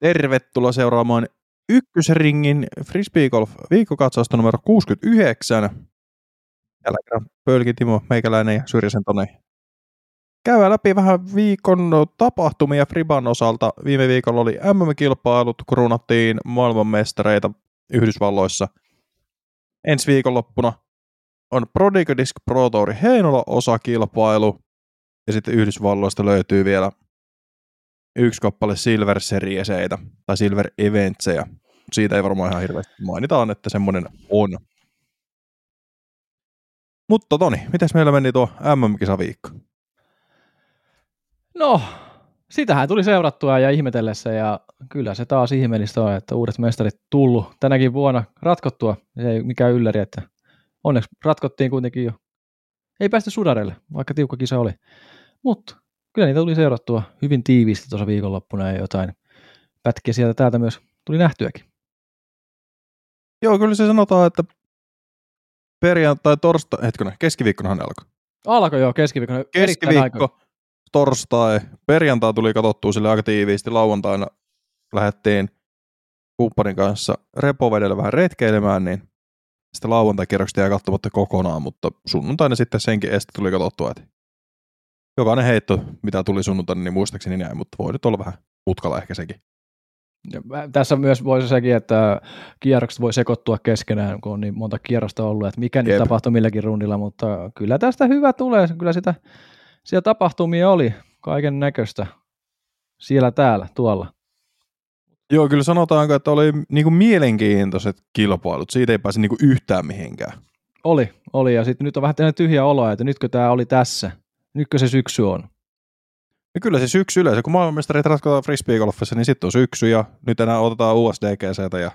Tervetuloa seuraamaan ykkösringin Frisbee Golf viikkokatsausta numero 69. Tällä kerran Pölki, Timo, Meikäläinen ja Syrjäsen Toni. Käydään läpi vähän viikon tapahtumia Friban osalta. Viime viikolla oli MM-kilpailut, kruunattiin maailmanmestareita Yhdysvalloissa. Ensi viikonloppuna on Prodigy Disc Pro Tour Heinola osakilpailu. Ja sitten Yhdysvalloista löytyy vielä yksi kappale Silver Serieseitä tai Silver Eventseja. Siitä ei varmaan ihan hirveästi mainitaan, että semmoinen on. Mutta Toni, mitäs meillä meni tuo MM-kisaviikko? No, sitähän tuli seurattua ja ihmetellessä ja kyllä se taas ihmeellistä on, että uudet mestarit tullut tänäkin vuonna ratkottua. Se ei mikään ylläri, että onneksi ratkottiin kuitenkin jo. Ei päästy sudarelle, vaikka tiukka kisa oli. Mutta kyllä niitä tuli seurattua hyvin tiiviisti tuossa viikonloppuna ja jotain pätkiä sieltä täältä myös tuli nähtyäkin. Joo, kyllä se sanotaan, että perjantai, torstai, hetkinen, keskiviikkonahan alkoi. Alkoi joo, keskiviikkona. Keskiviikko, torstai, perjantai tuli katsottua sille aika tiiviisti, lauantaina lähdettiin kumppanin kanssa repovedellä vähän retkeilemään, niin sitten lauantai-kierrokset jäi katsomatta kokonaan, mutta sunnuntaina sitten senkin estä tuli katsottua, että jokainen heitto, mitä tuli sunnuntaina, niin muistaakseni näin, mutta voi nyt olla vähän mutkalla ehkä sekin. Ja tässä myös voisi sekin, että kierrokset voi sekoittua keskenään, kun on niin monta kierrosta ollut, että mikä nyt tapahtui milläkin rundilla, mutta kyllä tästä hyvä tulee. Kyllä sitä, siellä tapahtumia oli kaiken näköistä siellä täällä, tuolla. Joo, kyllä sanotaanko, että oli niinku mielenkiintoiset kilpailut. Siitä ei pääse niinku yhtään mihinkään. Oli, oli. Ja sitten nyt on vähän tyhjä oloa, että nytkö tämä oli tässä. Nytkö se syksy on? No kyllä se syksy yleensä, kun maailmanmestarit ratkotaan frisbeegolfissa, niin sitten on syksy ja nyt enää otetaan USDGCtä. Ja...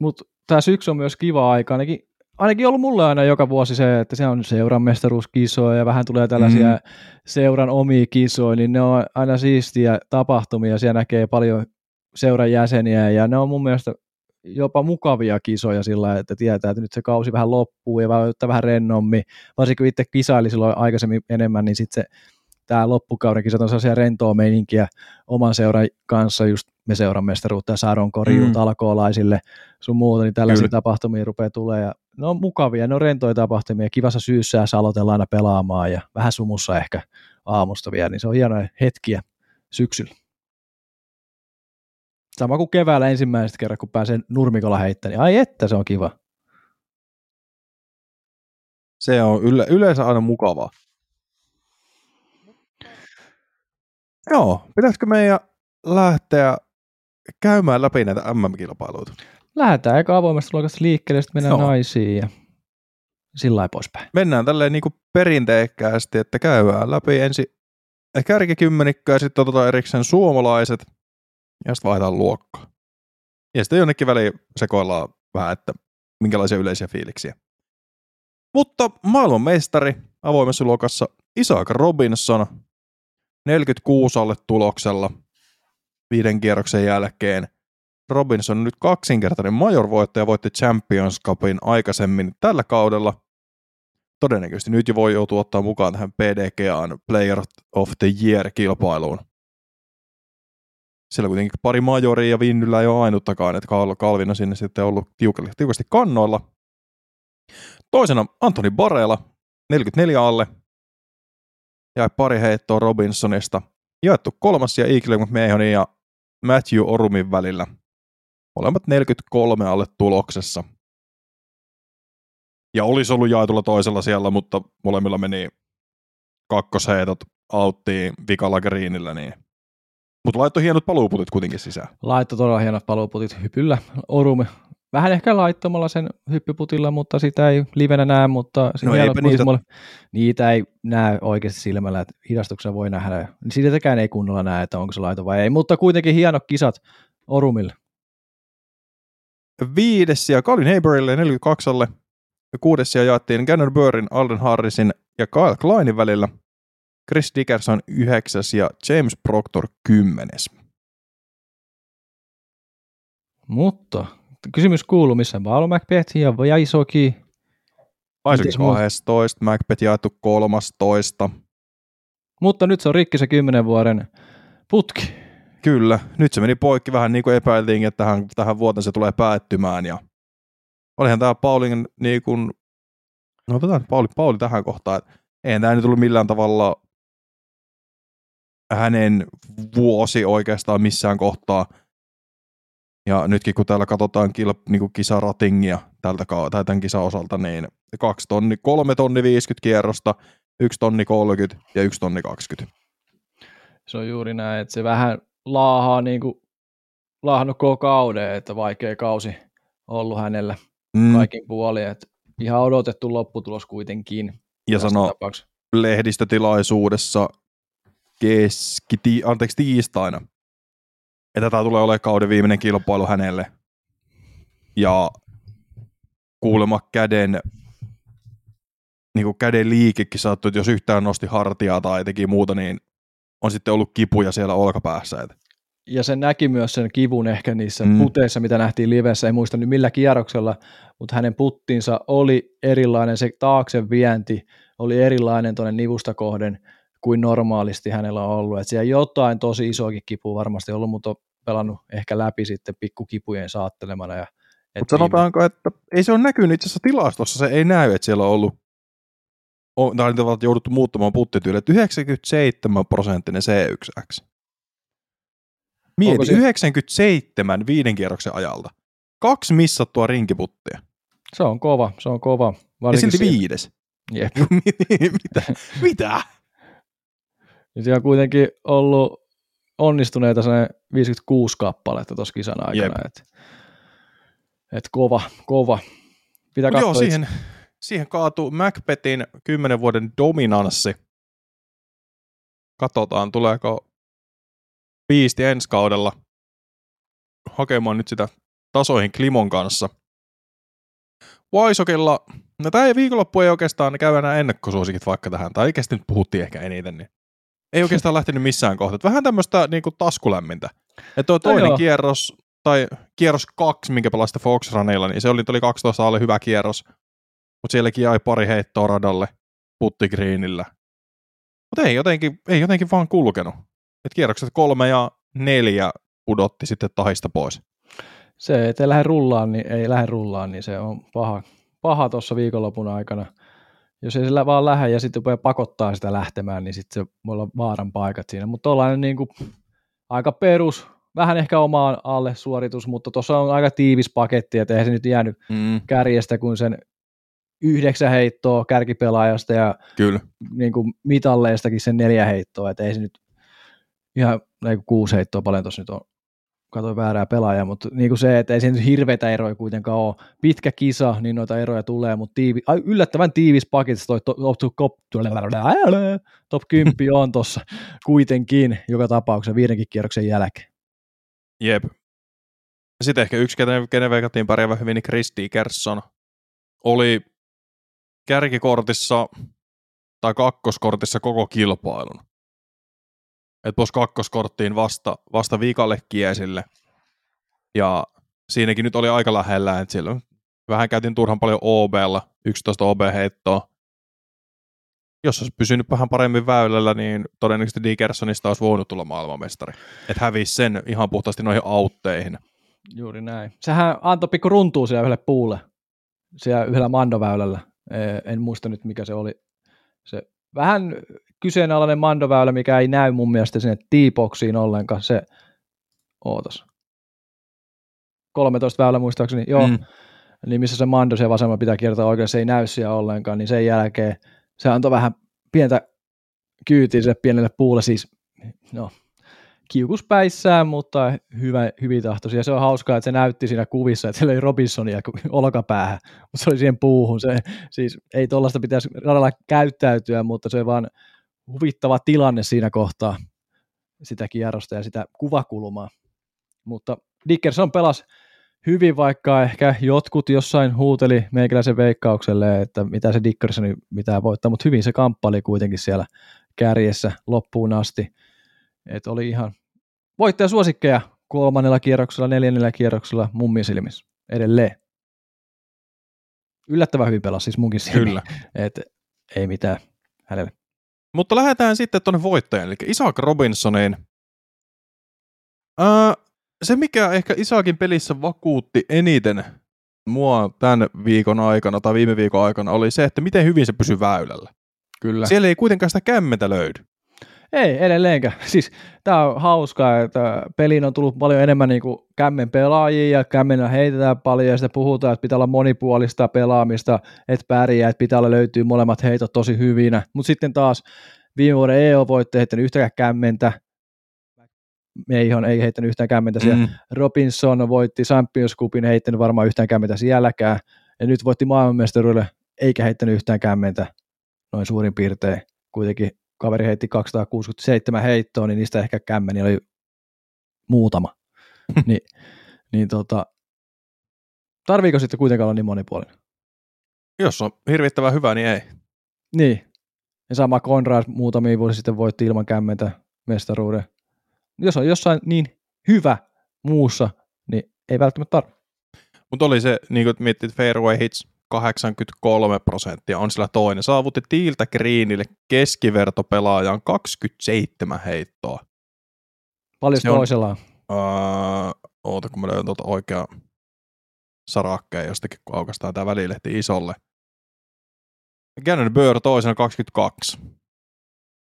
Mutta tämä syksy on myös kiva aika, ainakin, ainakin ollut mulle aina joka vuosi se, että se on seuran mestaruuskisoja ja vähän tulee tällaisia mm. seuran omia kisoja, niin ne on aina siistiä tapahtumia, siellä näkee paljon seuran jäseniä ja ne on mun mielestä jopa mukavia kisoja sillä, että tietää, että nyt se kausi vähän loppuu ja vähän, vähän rennommin. Varsinkin kun itse kisaili silloin aikaisemmin enemmän, niin sitten se tämä loppukauden kisat on sellaisia rentoa meininkiä oman seuran kanssa, just me seuran mestaruutta ja Saron korjuut mm. alkoolaisille sun muuta, niin tällaisia Kyllä. tapahtumia rupeaa tulee ja ne on mukavia, ne on rentoja tapahtumia, kivassa syyssä ja aloitellaan aina pelaamaan ja vähän sumussa ehkä aamusta vielä, niin se on hienoja hetkiä syksyllä. Sama kuin keväällä ensimmäistä kerran, kun pääsen nurmikolla heittämään, niin ai että se on kiva. Se on yle- yleensä aina mukavaa. Joo, pitäisikö meidän lähteä käymään läpi näitä MM-kilpailuita? Lähdetään aika avoimesta luokasta liikkeelle, sitten mennään Joo. naisiin ja sillä lailla poispäin. Mennään tälleen niin kuin perinteikkäästi, että käydään läpi ensin kärkikymmenikköä ja sitten otetaan erikseen suomalaiset ja sitten vaihdetaan luokkaa. Ja sitten jonnekin väliin sekoillaan vähän, että minkälaisia yleisiä fiiliksiä. Mutta maailmanmestari avoimessa luokassa Isaac Robinson 46 alle tuloksella viiden kierroksen jälkeen. Robinson on nyt kaksinkertainen major-voittaja, voitti Champions Cupin aikaisemmin tällä kaudella. Todennäköisesti nyt jo voi joutua ottaa mukaan tähän PDGAn Player of the Year-kilpailuun. Siellä kuitenkin pari majoria ja Vinnyllä ei ole ainuttakaan, että Kalvin on sinne sitten ollut tiukasti kannoilla. Toisena Antoni Barela, 44 alle, jäi pari heittoa Robinsonista. Jaettu kolmas ja Eagle McMahonin ja Matthew Orumin välillä. Molemmat 43 alle tuloksessa. Ja olisi ollut jaetulla toisella siellä, mutta molemmilla meni kakkosheitot auttiin vikalla greenillä, niin mutta laittoi hienot paluuputit kuitenkin sisään. Laittoi todella hienot paluuputit hypyllä. Orume vähän ehkä laittomalla sen hyppyputilla, mutta sitä ei livenä näe, mutta no niitä... Mulle, niitä ei näe oikeasti silmällä, että hidastuksen voi nähdä. Siitäkään ei kunnolla näe, että onko se laito vai ei, mutta kuitenkin hienot kisat Orumille. Viides ja Colin Haberille 42 alle. Ja kuudes ja jaettiin Gannon Burrin, Alden Harrisin ja Kyle Kleinin välillä. Chris Dickerson 9 ja James Proctor 10. Mutta kysymys kuuluu, missä Paolo Macbeth ja Vaisoki? Vaisoki 12, Macbeth jaettu 13. Mutta nyt se on rikki se 10 vuoden putki. Kyllä, nyt se meni poikki vähän niin kuin epäiltiin, että tähän, tähän vuoteen se tulee päättymään. Ja olihan tämä Paulin niin kuin, no otetaan Pauli, Pauli tähän kohtaan, että ei tämä nyt tullut millään tavalla hänen vuosi oikeastaan missään kohtaa. Ja nytkin kun täällä katsotaan kil, niin kuin kisaratingia tältä, tai tämän kisan osalta, niin kaksi tonni, kolme tonni 50 kierrosta, yksi tonni 30 ja yksi tonni 20. Se on juuri näin, että se vähän laahaa niin kuin, laahannut koko kauden, että vaikea kausi ollut hänellä mm. kaikin puolin, että ihan odotettu lopputulos kuitenkin. Ja sano lehdistötilaisuudessa keskiti, anteeksi, tiistaina, että tämä tulee olemaan kauden viimeinen kilpailu hänelle. Ja kuulemma käden, niin kuin käden liikekin saattoi, että jos yhtään nosti hartiaa tai teki muuta, niin on sitten ollut kipuja siellä olkapäässä. Että. Ja se näki myös sen kivun ehkä niissä mm. puteissa, mitä nähtiin livessä, en muista nyt millä kierroksella, mutta hänen puttinsa oli erilainen, se taakse vienti oli erilainen tuonne nivusta kohden kuin normaalisti hänellä on ollut. Että siellä jotain tosi isoakin kipua varmasti ollut, mutta on pelannut ehkä läpi sitten pikkukipujen saattelemana. Ja, mutta sanotaanko, että ei se ole näkynyt itse asiassa tilastossa, se ei näy, että siellä on ollut on, tai on jouduttu muuttamaan puttityyliä, että 97 prosenttinen C1X. Mieti, se... 97 viiden kierroksen ajalta. Kaksi missattua rinkiputtia. Se on kova, se on kova. Ja silti viides. Jep. Mitä? Mitä? Siellä on kuitenkin ollut onnistuneita 56 kappaletta tuossa kisan aikana. Et, et kova, kova. Pitää Joo, siihen, siihen kaatuu Macbethin 10 vuoden dominanssi. Katsotaan, tuleeko piisti ensi kaudella hakemaan nyt sitä tasoihin Klimon kanssa. Vaisokilla, no tämä ei viikonloppu ei oikeastaan käy enää ennakkosuosikit vaikka tähän, tai oikeasti nyt puhuttiin ehkä eniten, niin ei oikeastaan lähtenyt missään kohtaa. Vähän tämmöistä niin kuin taskulämmintä. Että tuo no toinen no kierros, tai kierros kaksi, minkä pelasta Fox Runilla, niin se oli, oli 12 alle hyvä kierros. Mutta sielläkin jäi pari heittoa radalle puttigriinillä. Mutta ei jotenkin, ei jotenkin vaan kulkenut. Et kierrokset kolme ja neljä pudotti sitten tahista pois. Se, ettei lähde rullaan, niin ei lähde rullaan, niin se on paha, paha tuossa viikonlopun aikana. Jos ei sillä vaan lähde ja sitten rupeaa pakottaa sitä lähtemään, niin sitten se voi olla vaaran paikat siinä. Mutta tuollainen niin kuin aika perus, vähän ehkä omaan alle suoritus, mutta tuossa on aika tiivis paketti, että eihän se nyt jäänyt mm. kärjestä kuin sen yhdeksän heittoa kärkipelaajasta ja Kyllä. Niin kuin mitalleistakin sen neljä heittoa, että ei se nyt ihan niin kuin kuusi heittoa paljon tuossa nyt on, katsoin väärää pelaajaa, mutta niin kuin se, että ei nyt hirveitä eroja kuitenkaan ole. Pitkä kisa, niin noita eroja tulee, mutta tiivi, yllättävän tiivis paketissa toi top, top, top 10 on tuossa kuitenkin joka tapauksessa viidenkin kierroksen jälkeen. Jep. Sitten ehkä yksi, kenen, kenen veikattiin pärjäävä hyvin, niin Chris Dickerson oli kärkikortissa tai kakkoskortissa koko kilpailun. Et pos kakkoskorttiin vasta, vasta viikalle kiesille. Ja siinäkin nyt oli aika lähellä, että silloin vähän käytin turhan paljon OBlla, 11 OB-heittoa. Jos olisi pysynyt vähän paremmin väylällä, niin todennäköisesti Dickersonista olisi voinut tulla maailmanmestari. Että hävisi sen ihan puhtaasti noihin autteihin. Juuri näin. Sehän antoi pikku runtuu siellä yhdelle puulle, siellä yhdellä mandoväylällä en muista nyt mikä se oli, se vähän kyseenalainen mandoväylä, mikä ei näy mun mielestä sinne T-boxiin ollenkaan, se, ootas, 13 väylä muistaakseni, joo, mm. niin missä se mando siellä vasemmalla pitää kiertää oikein, se ei näy siellä ollenkaan, niin sen jälkeen se antoi vähän pientä kyytiä sille pienelle puulle, siis no, kiukuspäissään, mutta hyvä, hyvin tahtoisia. Se on hauskaa, että se näytti siinä kuvissa, että siellä oli Robinsonia olkapäähän, mutta se oli siihen puuhun. Se, siis ei tuollaista pitäisi radalla käyttäytyä, mutta se on vaan huvittava tilanne siinä kohtaa sitä kierrosta ja sitä kuvakulmaa. Mutta Dickerson pelasi hyvin, vaikka ehkä jotkut jossain huuteli meikäläisen veikkaukselle, että mitä se Dickerson mitään voittaa, mutta hyvin se kamppaili kuitenkin siellä kärjessä loppuun asti. Et oli ihan voittajasuosikkeja kolmannella kierroksella, neljännellä kierroksella mummin silmissä edelleen. Yllättävän hyvin pelasi siis munkin silmiin. Kyllä. Et ei mitään hänelle. Mutta lähdetään sitten tuonne voittajan, eli Isaac Robinsoniin. Ää, se, mikä ehkä Isakin pelissä vakuutti eniten mua tämän viikon aikana tai viime viikon aikana, oli se, että miten hyvin se pysyy väylällä. Kyllä. Siellä ei kuitenkaan sitä kämmentä löydy. Ei edelleenkään. Siis tämä on hauskaa, että peliin on tullut paljon enemmän niin kuin kämmen pelaajia ja kämmenä heitetään paljon ja sitä puhutaan, että pitää olla monipuolista pelaamista, että pärjää, että pitää olla löytyy molemmat heitot tosi hyvinä. Mutta sitten taas viime vuoden EO voitte heittänyt yhtäkään kämmentä, Meihon ei heittänyt yhtään kämmentä siellä. Mm. Robinson voitti Champions Cupin, ei heittänyt varmaan yhtään kämmentä sielläkään. Ja nyt voitti maailmanmestaruudelle, eikä heittänyt yhtään kämmentä, noin suurin piirtein. Kuitenkin kaveri heitti 267 heittoa, niin niistä ehkä kämmeni oli muutama. Ni, niin tota, tarviiko sitten kuitenkaan olla niin monipuolinen? Jos on hirvittävän hyvä, niin ei. Niin. Ja sama Konrad muutamia vuosia sitten voitti ilman kämmentä mestaruuden. Jos on jossain niin hyvä muussa, niin ei välttämättä tarvitse. Mutta oli se, niin kuin miettii, fairway hits 83 prosenttia on sillä toinen. Saavutti Tiiltä Greenille keskivertopelaajan 27 heittoa. Paljon se toisella on? Uh, oota, kun mä löydän tuota oikea sarakkeen jostakin, kun aukastaan tämä välilehti isolle. Gannon Burr toisena 22.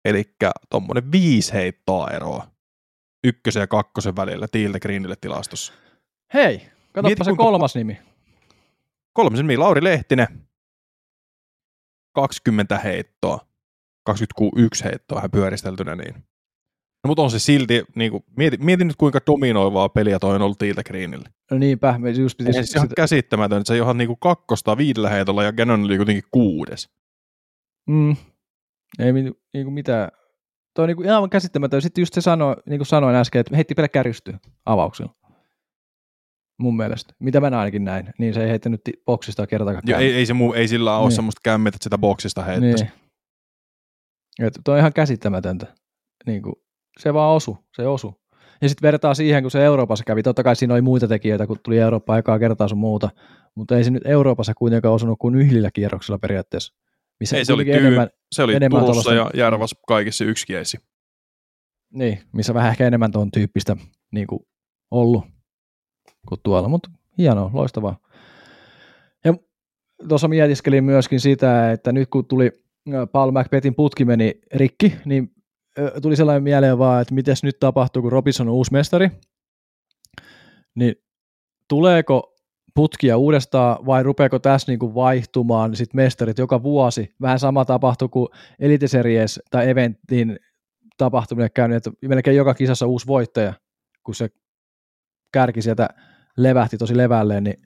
Eli tuommoinen viisi heittoa eroa ykkösen ja kakkosen välillä Tiiltä Greenille tilastossa. Hei, katsoppa se kolmas nimi. Kolmas nimi, Lauri Lehtinen. 20 heittoa. 21 heittoa hän pyöristeltynä niin. No, mutta on se silti, niin kuin, mieti, mieti, nyt kuinka dominoivaa peliä toi on ollut Tiiltä Greenille. No niinpä, me just piti... Se on ihan käsittämätön, että se ihan niin kuin kakkosta viidellä heitolla ja Gannon oli kuitenkin kuudes. Mm. Ei niin kuin mitään Toi on niin kuin ihan käsittämätön. Sitten just se sanoi, niin kuin sanoin äsken, että heitti pelkkää rystyä avauksilla. Mun mielestä. Mitä mä ainakin näin. Niin se ei heittänyt boksista kertaakaan. Ja ei, ei, se muu, ei sillä ole niin. semmoista kämmetä, että sitä boksista heittäisi. Niin. Et toi on ihan käsittämätöntä. Niin kuin, se vaan osu, se osu. Ja sitten vertaa siihen, kun se Euroopassa kävi. Totta kai siinä oli muita tekijöitä, kun tuli Eurooppa aikaa kertaa sun muuta. Mutta ei se nyt Euroopassa kuitenkaan osunut kuin yhdellä kierroksella periaatteessa. Missä Ei, se oli, tyy- enemmän, se oli enemmän Turussa ja Järvas kaikissa yksikiesi. Niin, missä vähän ehkä enemmän tuon tyyppistä niin kuin ollut kuin tuolla, mutta hienoa, loistavaa. Ja tuossa mietiskelin myöskin sitä, että nyt kun tuli Paul McBethin putki meni rikki, niin tuli sellainen mieleen vaan, että miten nyt tapahtuu, kun Robinson on uusi mestari, niin tuleeko putkia uudestaan vai rupeako tässä niin kuin vaihtumaan sit mestarit joka vuosi? Vähän sama tapahtui kuin Elite Series tai eventin tapahtuminen käynyt, että melkein joka kisassa uusi voittaja, kun se kärki sieltä levähti tosi levälleen, niin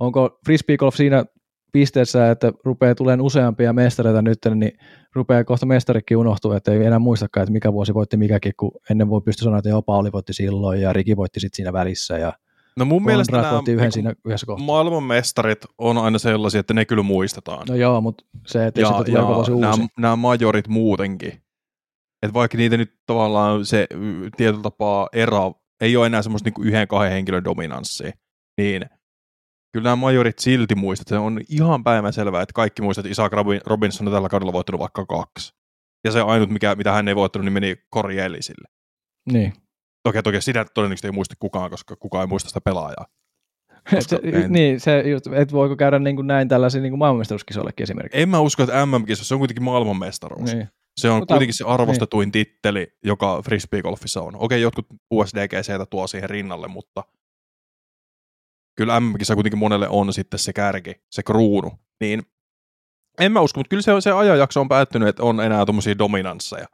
onko frisbee golf siinä pisteessä, että rupeaa tulemaan useampia mestareita nyt, niin rupeaa kohta mestarikin unohtua, että ei enää muistakaan, että mikä vuosi voitti mikäkin, kun ennen voi pystyä sanoa, että jopa oli voitti silloin ja Riki voitti sitten siinä välissä ja No mun mielestä nämä yhden niin siinä yhdessä kohtaa. maailmanmestarit on aina sellaisia, että ne kyllä muistetaan. No joo, mutta se, että ja, sitä tulee ja nämä, nämä majorit muutenkin. Että vaikka niitä nyt tavallaan se tietyllä tapaa ero, ei ole enää semmoista niin yhden kahden henkilön dominanssia, niin kyllä nämä majorit silti muistat. Se on ihan päivänselvää, että kaikki muistat, että Isaac Robinson on tällä kaudella voittanut vaikka kaksi. Ja se ainut, mikä, mitä hän ei voittanut, niin meni Corielisille. Niin. Toki, toki sitä todennäköisesti ei muista kukaan, koska kukaan ei muista sitä pelaajaa. se, en... Niin, se just, et voiko käydä niin kuin näin tällaisiin niin maailmanmestaruuskisoillekin esimerkiksi. En mä usko, että MM-kisossa se on kuitenkin maailmanmestaruus. Niin. Se on Mutta, kuitenkin se arvostetuin niin. titteli, joka frisbeegolfissa on. Okei, jotkut USDGC tuo siihen rinnalle, mutta kyllä MM-kisa kuitenkin monelle on sitten se kärki, se kruunu. Niin en mä usko, mutta kyllä se, se ajanjakso on päättynyt, että on enää tuommoisia dominansseja.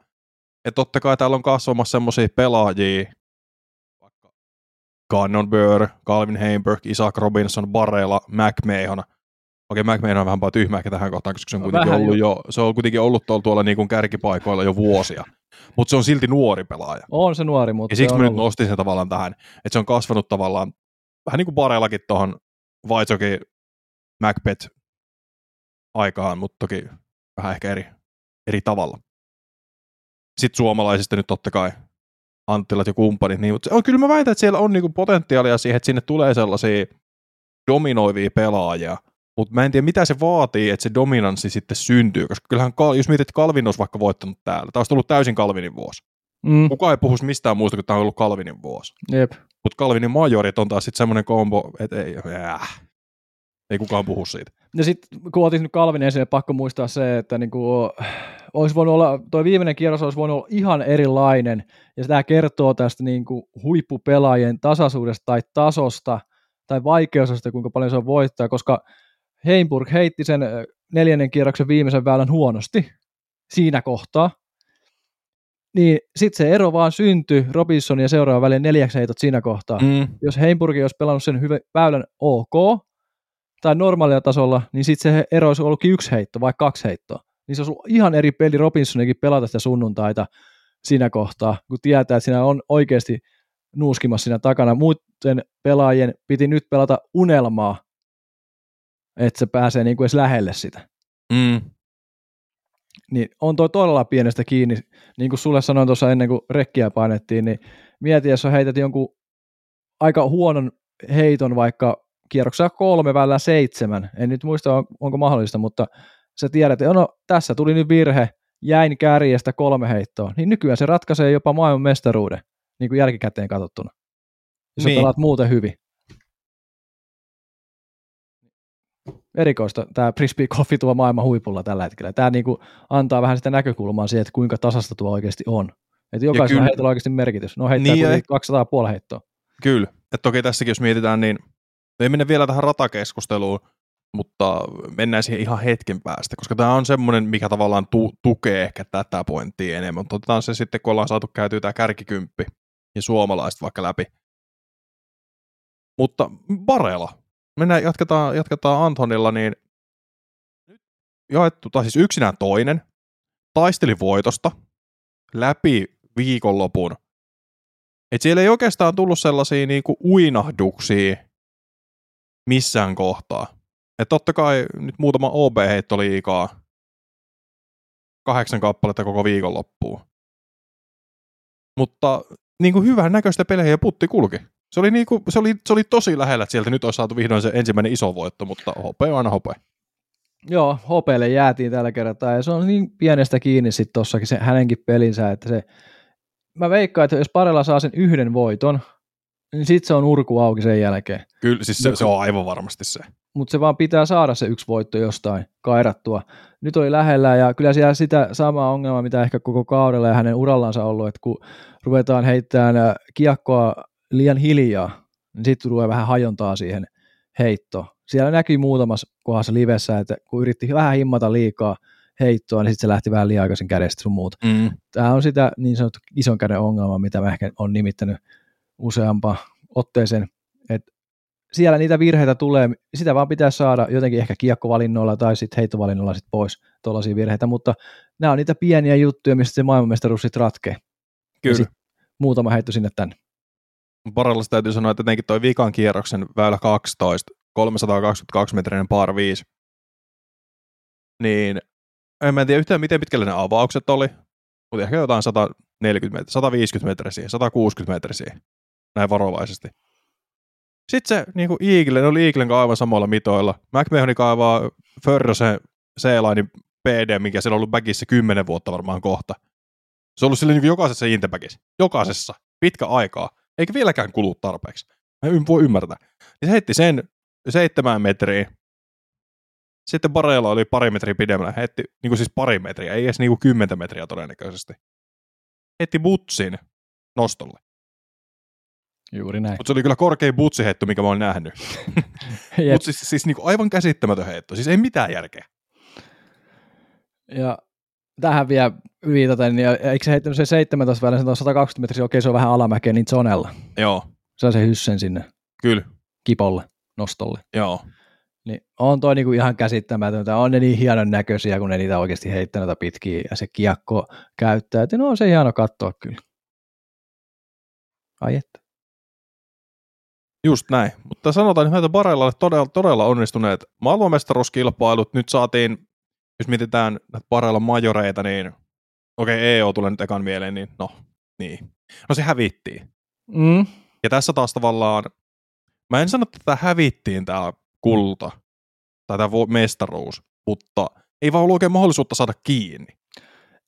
Että totta kai täällä on kasvamassa semmoisia pelaajia, Gannon Burr, Calvin Heimberg, Isaac Robinson, Barrella, McMahon. Okei, McMahon on vähän tyhmää tähän kohtaan, koska se on no, kuitenkin ollut jo. jo, se on kuitenkin ollut tuolla, tuolla niin kuin kärkipaikoilla jo vuosia. Mutta se on silti nuori pelaaja. On se nuori, mutta Ja siksi mä nyt nostin sen tavallaan tähän, että se on kasvanut tavallaan vähän niin kuin Barellakin tuohon Vaitsokin Macbeth aikaan, mutta toki vähän ehkä eri, eri tavalla. Sitten suomalaisista nyt totta kai Anttilat ja kumppanit, niin, mutta on, kyllä mä väitän, että siellä on niinku potentiaalia siihen, että sinne tulee sellaisia dominoivia pelaajia, mutta mä en tiedä, mitä se vaatii, että se dominanssi sitten syntyy, koska kyllähän, jos mietit, että Kalvin olisi vaikka voittanut täällä, tämä olisi tullut täysin Kalvinin vuosi. Mm, Kukaan ei puhuisi mistään muusta, kun tämä on ollut Calvinin vuosi. jep. Mutta Calvinin majorit on taas sitten semmoinen kombo, että ei, äh, ei kukaan puhu siitä. Ja sitten kun otit nyt Kalvin esille, pakko muistaa se, että niinku, olisi voinut olla, toi viimeinen kierros olisi voinut olla ihan erilainen, ja tämä kertoo tästä niinku huippupelaajien tasaisuudesta tai tasosta, tai vaikeusasta, kuinka paljon se on voittaa, koska Heimburg heitti sen neljännen kierroksen viimeisen väylän huonosti siinä kohtaa, niin sitten se ero vaan syntyi Robinson ja seuraavan välin neljäksi heitot siinä kohtaa Mm. jos Heimburg olisi pelannut sen hyvä, väylän ok tai normaalia tasolla, niin sitten se ero olisi ollutkin yksi heitto vai kaksi heittoa. Niin se olisi ollut ihan eri peli Robinsonikin pelata sitä sunnuntaita siinä kohtaa, kun tietää, että siinä on oikeasti nuuskimassa siinä takana. Muuten pelaajien piti nyt pelata unelmaa, että se pääsee niin kuin edes lähelle sitä. Mm. Niin on toi todella pienestä kiinni. Niin kuin sulle sanoin tuossa ennen kuin rekkiä painettiin, niin mieti, jos sä heität jonkun aika huonon heiton vaikka kierroksella kolme välillä seitsemän. En nyt muista, on- onko mahdollista, mutta sä tiedät, että no, tässä tuli nyt virhe, jäin kärjestä kolme heittoa. Niin nykyään se ratkaisee jopa maailman mestaruuden, niin kuin jälkikäteen katsottuna. Jos niin. Niin. pelaat muuten hyvin. Erikoista tämä frisbee golfi tuo maailman huipulla tällä hetkellä. Tämä niinku antaa vähän sitä näkökulmaa siihen, että kuinka tasasta tuo oikeasti on. Että jokaisella kyllä- heitolla on oikeasti merkitys. No heittää Niin, ja- 200 puoli heittoa. Kyllä. Et toki tässäkin, jos mietitään, niin ei mennä vielä tähän ratakeskusteluun, mutta mennään siihen ihan hetken päästä, koska tämä on semmoinen, mikä tavallaan tu- tukee ehkä tätä pointtia enemmän. Mutta otetaan se sitten, kun ollaan saatu käytyä tämä kärkikymppi ja suomalaiset vaikka läpi. Mutta Barela. Mennään, jatketaan, jatketaan Antonilla, niin jaettu, tai siis yksinään toinen, taisteli voitosta läpi viikonlopun. Et siellä ei oikeastaan tullut sellaisia niinku uinahduksia missään kohtaa. Et totta kai nyt muutama OB-heitto liikaa. Kahdeksan kappaletta koko viikonloppuun. Mutta niinku hyvän näköistä pelejä ja putti kulki. Se oli, niinku, se, oli, se oli tosi lähellä, että sieltä nyt olisi saatu vihdoin se ensimmäinen iso voitto, mutta hope on aina hope. Joo, Hopeelle jäätiin tällä kertaa ja se on niin pienestä kiinni sitten tossakin se hänenkin pelinsä, että se, mä veikkaan, että jos Parella saa sen yhden voiton, niin sitten se on urku auki sen jälkeen. Kyllä, siis se, se on aivan varmasti se. Mutta se vaan pitää saada se yksi voitto jostain kairattua. Nyt oli lähellä ja kyllä siellä sitä samaa ongelmaa, mitä ehkä koko kaudella ja hänen urallansa ollut, että kun ruvetaan heittämään kiekkoa liian hiljaa, niin sitten tulee vähän hajontaa siihen heittoon. Siellä näkyi muutamassa kohdassa livessä, että kun yritti vähän himmata liikaa heittoa, niin sitten se lähti vähän liian aikaisin kädestä sun muuta. Mm. Tämä on sitä niin sanottu ison käden ongelma, mitä mä ehkä on nimittänyt useampaan otteeseen, että siellä niitä virheitä tulee, sitä vaan pitää saada jotenkin ehkä kiekkovalinnoilla tai sitten heittovalinnoilla sit pois tuollaisia virheitä, mutta nämä on niitä pieniä juttuja, mistä se maailmanmestaruus sitten ratkee. Kyllä. sit- Muutama heitto sinne tänne. Parallassa täytyy sanoa, että etenkin toi vikan kierroksen väylä 12, 322 metrinen par 5, niin en mä tiedä yhtään miten pitkälle ne avaukset oli, mutta ehkä jotain 140 metriä, 150 metrisiä, 160 metrisiä, näin varovaisesti. Sitten se niin kuin Eagle, ne oli Eaglen aivan samoilla mitoilla. McMahoni kaivaa Förrösen C-Linein PD, mikä siellä on ollut bagissä 10 vuotta varmaan kohta. Se on ollut sille niin jokaisessa Intebagissä. Jokaisessa. Pitkä aikaa. Eikä vieläkään kulu tarpeeksi. Mä en voi ymmärtää. Niin se heitti sen seitsemän metriä. Sitten Barella oli pari metriä pidemmällä. Heitti niin kuin siis pari metriä, ei edes niin kuin kymmentä metriä todennäköisesti. Heitti butsin nostolle. Juuri näin. Mutta se oli kyllä korkein butsiheitto, mikä mä oon nähnyt. Mutta siis, siis niin kuin aivan käsittämätön heitto. Siis ei mitään järkeä. Ja tähän vielä viitaten, niin eikö se heittänyt se 17 välillä, se on 120 metriä, okei se on vähän alamäkeä, niin zonella. Joo, Se on se hyssen sinne kyllä. kipolle, nostolle. Joo. Niin on toi niinku ihan käsittämätöntä. On ne niin hienon näköisiä, kun ne niitä oikeasti heittää noita pitkiä ja se kiekko käyttää. No on se hieno katsoa kyllä. Ai että. Just näin. Mutta sanotaan, että Barellalle todella, todella onnistuneet maailmanmestaruuskilpailut. Nyt saatiin, jos mietitään näitä Barella majoreita, niin okei, okay, EO tulee nyt ekan mieleen, niin no, niin. No se hävittiin. Mm. Ja tässä taas tavallaan, mä en sano, että tämä hävittiin tämä kulta, tai tämä mestaruus, mutta ei vaan ollut oikein mahdollisuutta saada kiinni.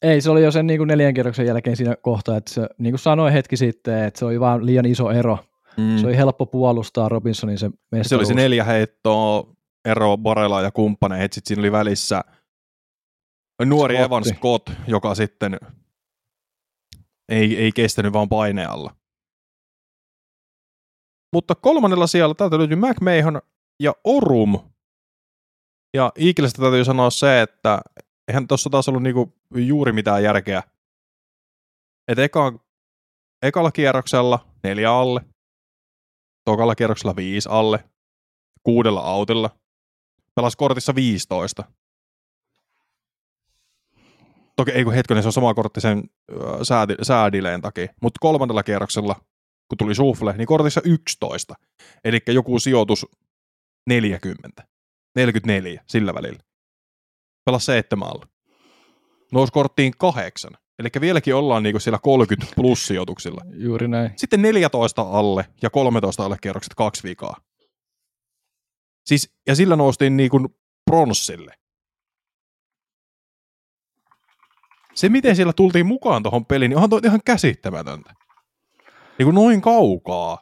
Ei, se oli jo sen niin kuin neljän kierroksen jälkeen siinä kohtaa, että se, niin kuin sanoin hetki sitten, että se oli vaan liian iso ero. Mm. Se oli helppo puolustaa Robinsonin se mestaruus. Se oli se neljä heittoa, ero Barella ja kumppaneihin, sitten siinä oli välissä nuori Scotti. Evan Scott, joka sitten ei, ei kestänyt vaan painealla. Mutta kolmannella sijalla täältä löytyy McMahon ja Orum. Ja Eaglestä täytyy sanoa se, että eihän tuossa taas ollut niinku juuri mitään järkeä. Että eka, ekalla kierroksella neljä alle, tokalla kierroksella viisi alle, kuudella autilla, pelasi kortissa 15. Toki ei kun hetkinen, se on sama kortti sen säädi, säädileen takia, mutta kolmannella kierroksella, kun tuli sufle, niin kortissa 11. Eli joku sijoitus 40. 44 sillä välillä. Pelas seitsemän alle. Nousi korttiin kahdeksan. Eli vieläkin ollaan niinku siellä 30 plus sijoituksilla. Juuri näin. Sitten 14 alle ja 13 alle kierrokset kaksi vikaa. Siis, ja sillä noustiin niinku pronssille. Se, miten siellä tultiin mukaan tuohon peliin, niin onhan toi ihan käsittämätöntä. Niin kuin noin kaukaa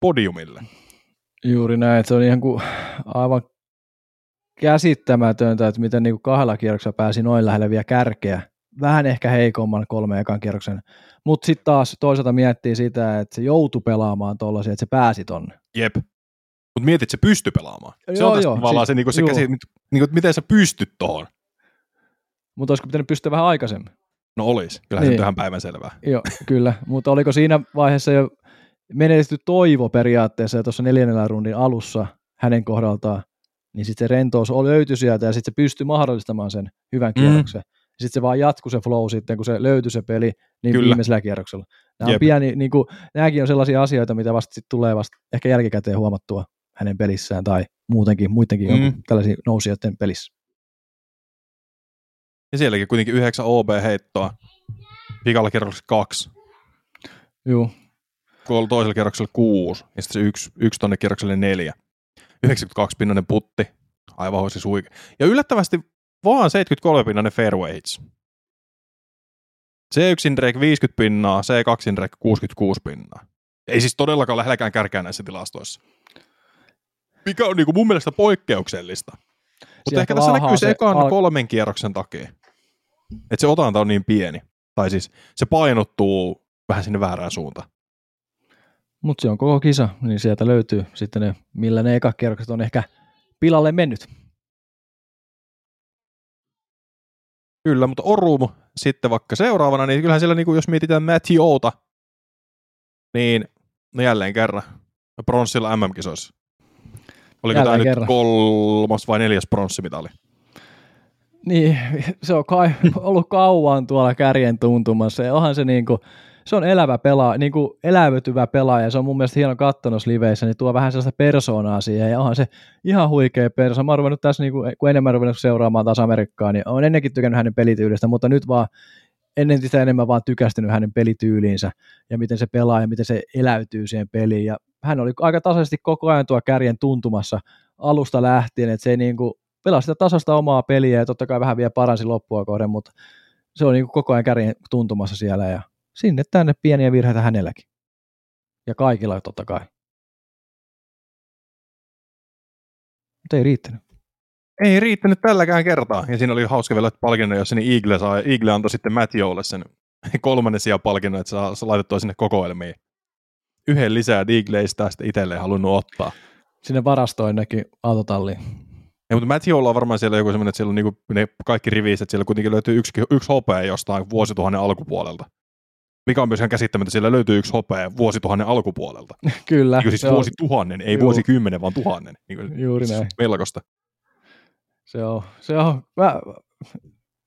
podiumille. Juuri näin, että se on ihan kuin aivan käsittämätöntä, että miten niin kuin kahdella kierroksella pääsi noin lähelle vielä kärkeä. Vähän ehkä heikomman kolme ekan kierroksen. Mutta sitten taas toisaalta miettii sitä, että se joutui pelaamaan tuollaisia, että se pääsi tonne. Jep. Mutta mietit, että se pystyi pelaamaan. Se joo, on joo, tavallaan siis, se, niinku se käsi, niinku, että miten sä pystyt tuohon. Mutta olisiko pitänyt pystyä vähän aikaisemmin? No olisi, kyllä niin. se on ihan päivän selvää. Joo, kyllä, mutta oliko siinä vaiheessa jo menetetty toivo periaatteessa tuossa neljännellä rundin alussa hänen kohdaltaan, niin sitten se rentous löytyi sieltä ja sitten se pystyi mahdollistamaan sen hyvän mm. kierroksen. Mm. Sitten se vaan jatkui se flow sitten, kun se löytyi se peli niin Kyllä. viimeisellä kierroksella. Nämä on pieni, niin kuin, nämäkin on sellaisia asioita, mitä vasta sit tulee vasta ehkä jälkikäteen huomattua hänen pelissään tai muutenkin, muidenkin mm. tällaisia nousijoiden pelissä. Ja sielläkin kuitenkin yhdeksän OB-heittoa. Vikalla kierroksella kaksi. Joo. Kun toisella kierroksella kuusi, ja sitten se yksi, yksi tonne kierrokselle neljä. 92 pinnanen putti. Aivan hoisi suike. Ja yllättävästi vaan 73 pinnanen fairway hits. C1 Drake 50 pinnaa, C2 Drake 66 pinnaa. Ei siis todellakaan lähelläkään kärkää näissä tilastoissa. Mikä on niin kuin mun mielestä poikkeuksellista. Mutta ehkä tässä näkyy se ekan al- kolmen kierroksen takia. Että se otanta on niin pieni. Tai siis se painottuu vähän sinne väärään suuntaan. Mutta se on koko kisa, niin sieltä löytyy sitten ne, millä ne eka kierrokset on ehkä pilalle mennyt. Kyllä, mutta Orum sitten vaikka seuraavana, niin kyllähän siellä, niin kuin jos mietitään Matthewta, niin no jälleen kerran pronssilla MM-kisoissa. Oliko Jälleen tämä kerran. nyt kolmas vai neljäs pronssimitali? Niin, se on kai ollut kauan tuolla kärjen tuntumassa. Ja onhan se niin kuin, se on elävä pelaaja, niin kuin elävytyvä pelaaja, se on mun mielestä hieno kattonut liveissä, niin tuo vähän sellaista persoonaa siihen, ja onhan se ihan huikea persoona. Mä oon tässä, niin kuin, kun enemmän ruvennut seuraamaan taas Amerikkaa, niin olen ennenkin tykännyt hänen pelityylistä, mutta nyt vaan ennen sitä enemmän vaan tykästynyt hänen pelityyliinsä, ja miten se pelaa, ja miten se eläytyy siihen peliin, ja hän oli aika tasaisesti koko ajan tuo kärjen tuntumassa alusta lähtien, että se ei niin kuin pelaa sitä tasasta omaa peliä ja totta kai vähän vielä paransi loppua kohden, mutta se on niin kuin koko ajan kärjen tuntumassa siellä ja sinne tänne pieniä virheitä hänelläkin. Ja kaikilla totta kai. Mutta ei riittänyt. Ei riittänyt tälläkään kertaa. Ja siinä oli hauska vielä palkinnon, jos niin Eagle, saa, Eagle antoi sitten Matthewlle sen kolmannen sijaan palkinnon, että saa, laitettua sinne kokoelmiin yhden lisää Digleistä sitten itselleen halunnut ottaa. Sinne varastoin nekin autotalliin. Ja, mutta Matthewlla on varmaan siellä joku semmoinen, että siellä on niinku ne kaikki riviset, että siellä kuitenkin löytyy yksi, yksi hopea jostain vuosituhannen alkupuolelta. Mikä on myös ihan käsittämättä, siellä löytyy yksi hopea vuosituhannen alkupuolelta. Kyllä. Niin siis on... vuosituhannen, ei Juu. vuosikymmenen, vaan tuhannen. Niin Juuri näin. Melkoista. Se on, se on. Mä,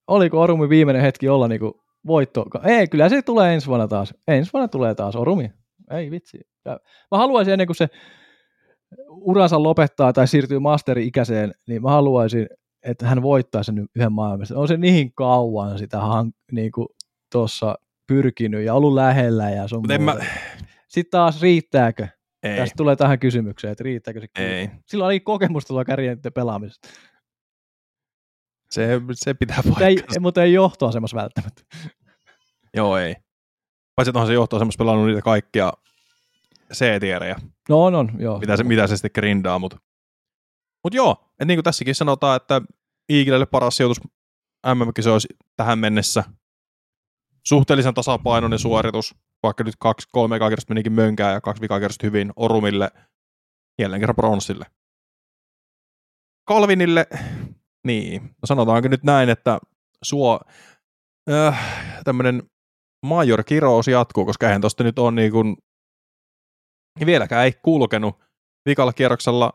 oliko Orumi viimeinen hetki olla niinku voitto? Ei, kyllä se tulee ensi vuonna taas. Ensi vuonna tulee taas Orumi ei vitsi. Mä haluaisin ennen kuin se uransa lopettaa tai siirtyy masteri-ikäiseen, niin mä haluaisin, että hän voittaa sen yhden maailmasta. On se niin kauan sitä niin tuossa pyrkinyt ja ollut lähellä ja sun mä... Sitten taas riittääkö? Ei. Tästä tulee tähän kysymykseen, että riittääkö se? Ei. Sillä oli kokemusta tuolla kärjen pelaamisesta. Se, se pitää Mutta ei, mutta ei johtoasemassa välttämättä. Joo, ei. Paitsi, että onhan se johtoasemassa pelannut niitä kaikkia C-tierejä, No on, on, joo. mitä se, mitä se sitten grindaa, mutta mut joo, että niin kuin tässäkin sanotaan, että Eaglelle paras sijoitus MM-kisoissa tähän mennessä. Suhteellisen tasapainoinen suoritus, vaikka nyt kaksi, kolme ekaa kerrosta menikin mönkään ja kaksi vikaa kerrosta hyvin Orumille, jälleen kerran bronssille. Kalvinille, niin, no sanotaanko nyt näin, että suo äh, tämmöinen major kirous jatkuu, koska eihän tosta nyt on niin kuin, vieläkään ei kulkenut vikalla kierroksella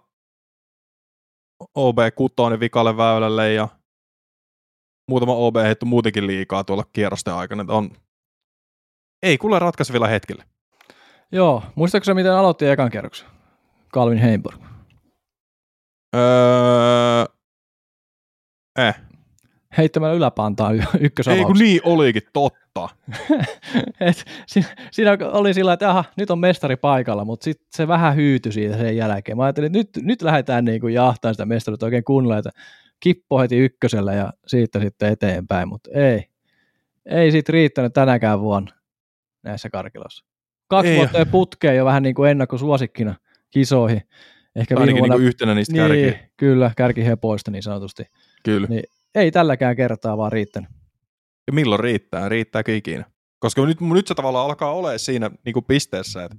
OB6 vikalle väylälle ja muutama OB heittu muutenkin liikaa tuolla kierrosten aikana. On, ei kuule ratkaisevilla hetkellä. Joo, muistatko sä, miten aloitti ekan kerroksen? Calvin Heimburg. Öö, eh. Heittämällä yläpantaan y- Ei kun ykkösavaus. niin olikin, totta. Et siinä, oli sillä, että aha, nyt on mestari paikalla, mutta sitten se vähän hyytyi siitä sen jälkeen. Mä ajattelin, että nyt, nyt lähdetään niin kuin jahtaan sitä mestaruutta oikein kunnolla, että kippo heti ykkösellä ja siitä sitten eteenpäin, mutta ei. Ei siitä riittänyt tänäkään vuonna näissä karkiloissa. Kaksi Ei. vuotta jo putkeen jo vähän niin kuin ennakkosuosikkina kisoihin. Ehkä viime Ainakin vuonna, niin yhtenä niistä niin, kärkiä. kyllä, kärkihepoista niin sanotusti. Kyllä. Niin. Ei tälläkään kertaa vaan riittänyt. Ja milloin riittää? Riittääkö ikinä? Koska nyt, nyt se tavallaan alkaa olemaan siinä niin kuin pisteessä, että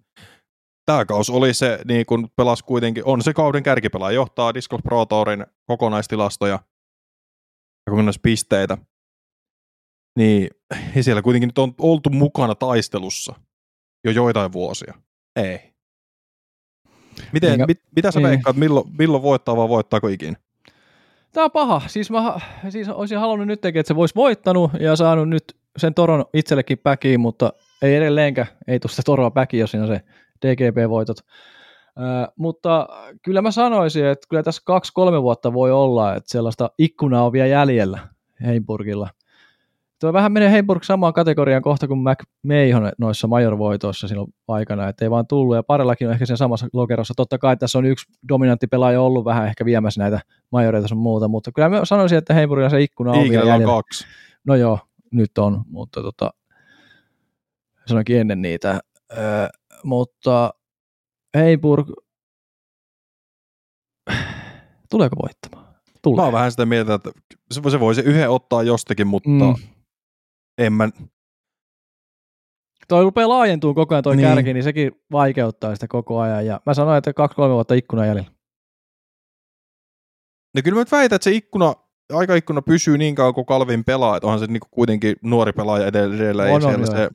tämä kaus oli se, niin kuin pelasi kuitenkin, on se kauden kärkipelaaja, johtaa Disc Golf Pro Tourin kokonaistilastoja ja kokonaispisteitä. Niin, ja siellä kuitenkin nyt on oltu mukana taistelussa jo joitain vuosia. Ei. Miten, Minkä- mit, mitä sä niin. veikkaat, milloin, milloin voittaa vai voittaako ikinä? Tämä on paha. Siis mä siis olisin halunnut nyt että se voisi voittanut ja saanut nyt sen toron itsellekin päkiin, mutta ei edelleenkään, ei tule sitä toroa päkiin, jos siinä se DGP-voitot. Äh, mutta kyllä mä sanoisin, että kyllä tässä kaksi-kolme vuotta voi olla, että sellaista ikkunaa on vielä jäljellä Heimburgilla. Tuo vähän menee Heimburg samaan kategoriaan kohta kuin McMahon noissa major-voitoissa silloin aikana, että ei vaan tullut, ja parellakin on ehkä sen samassa lokerossa. Totta kai tässä on yksi dominantti pelaaja ollut vähän ehkä viemässä näitä majoreita sun muuta, mutta kyllä mä sanoisin, että Heimburgilla se ikkuna on vielä Iigrellä on kaksi. No joo, nyt on, mutta tota, sanoinkin ennen niitä. Öö, mutta Heimburg, tuleeko voittamaan? Tulee. Mä oon vähän sitä mieltä, että se se voisi yhden ottaa jostakin, mutta Mm. En mä, Toi rupeaa laajentuu koko ajan toi Niin. kärki, niin sekin vaikeuttaa sitä koko ajan. Ja mä sanoin, että kaksi-kolme vuotta ikkuna jäljellä. No kyllä mä nyt väitän, että se ikkuna, aikaikkuna pysyy niin kauan kuin Kalvin pelaa, että onhan se niinku kuitenkin nuori pelaaja edellä, ei On, on, siellä se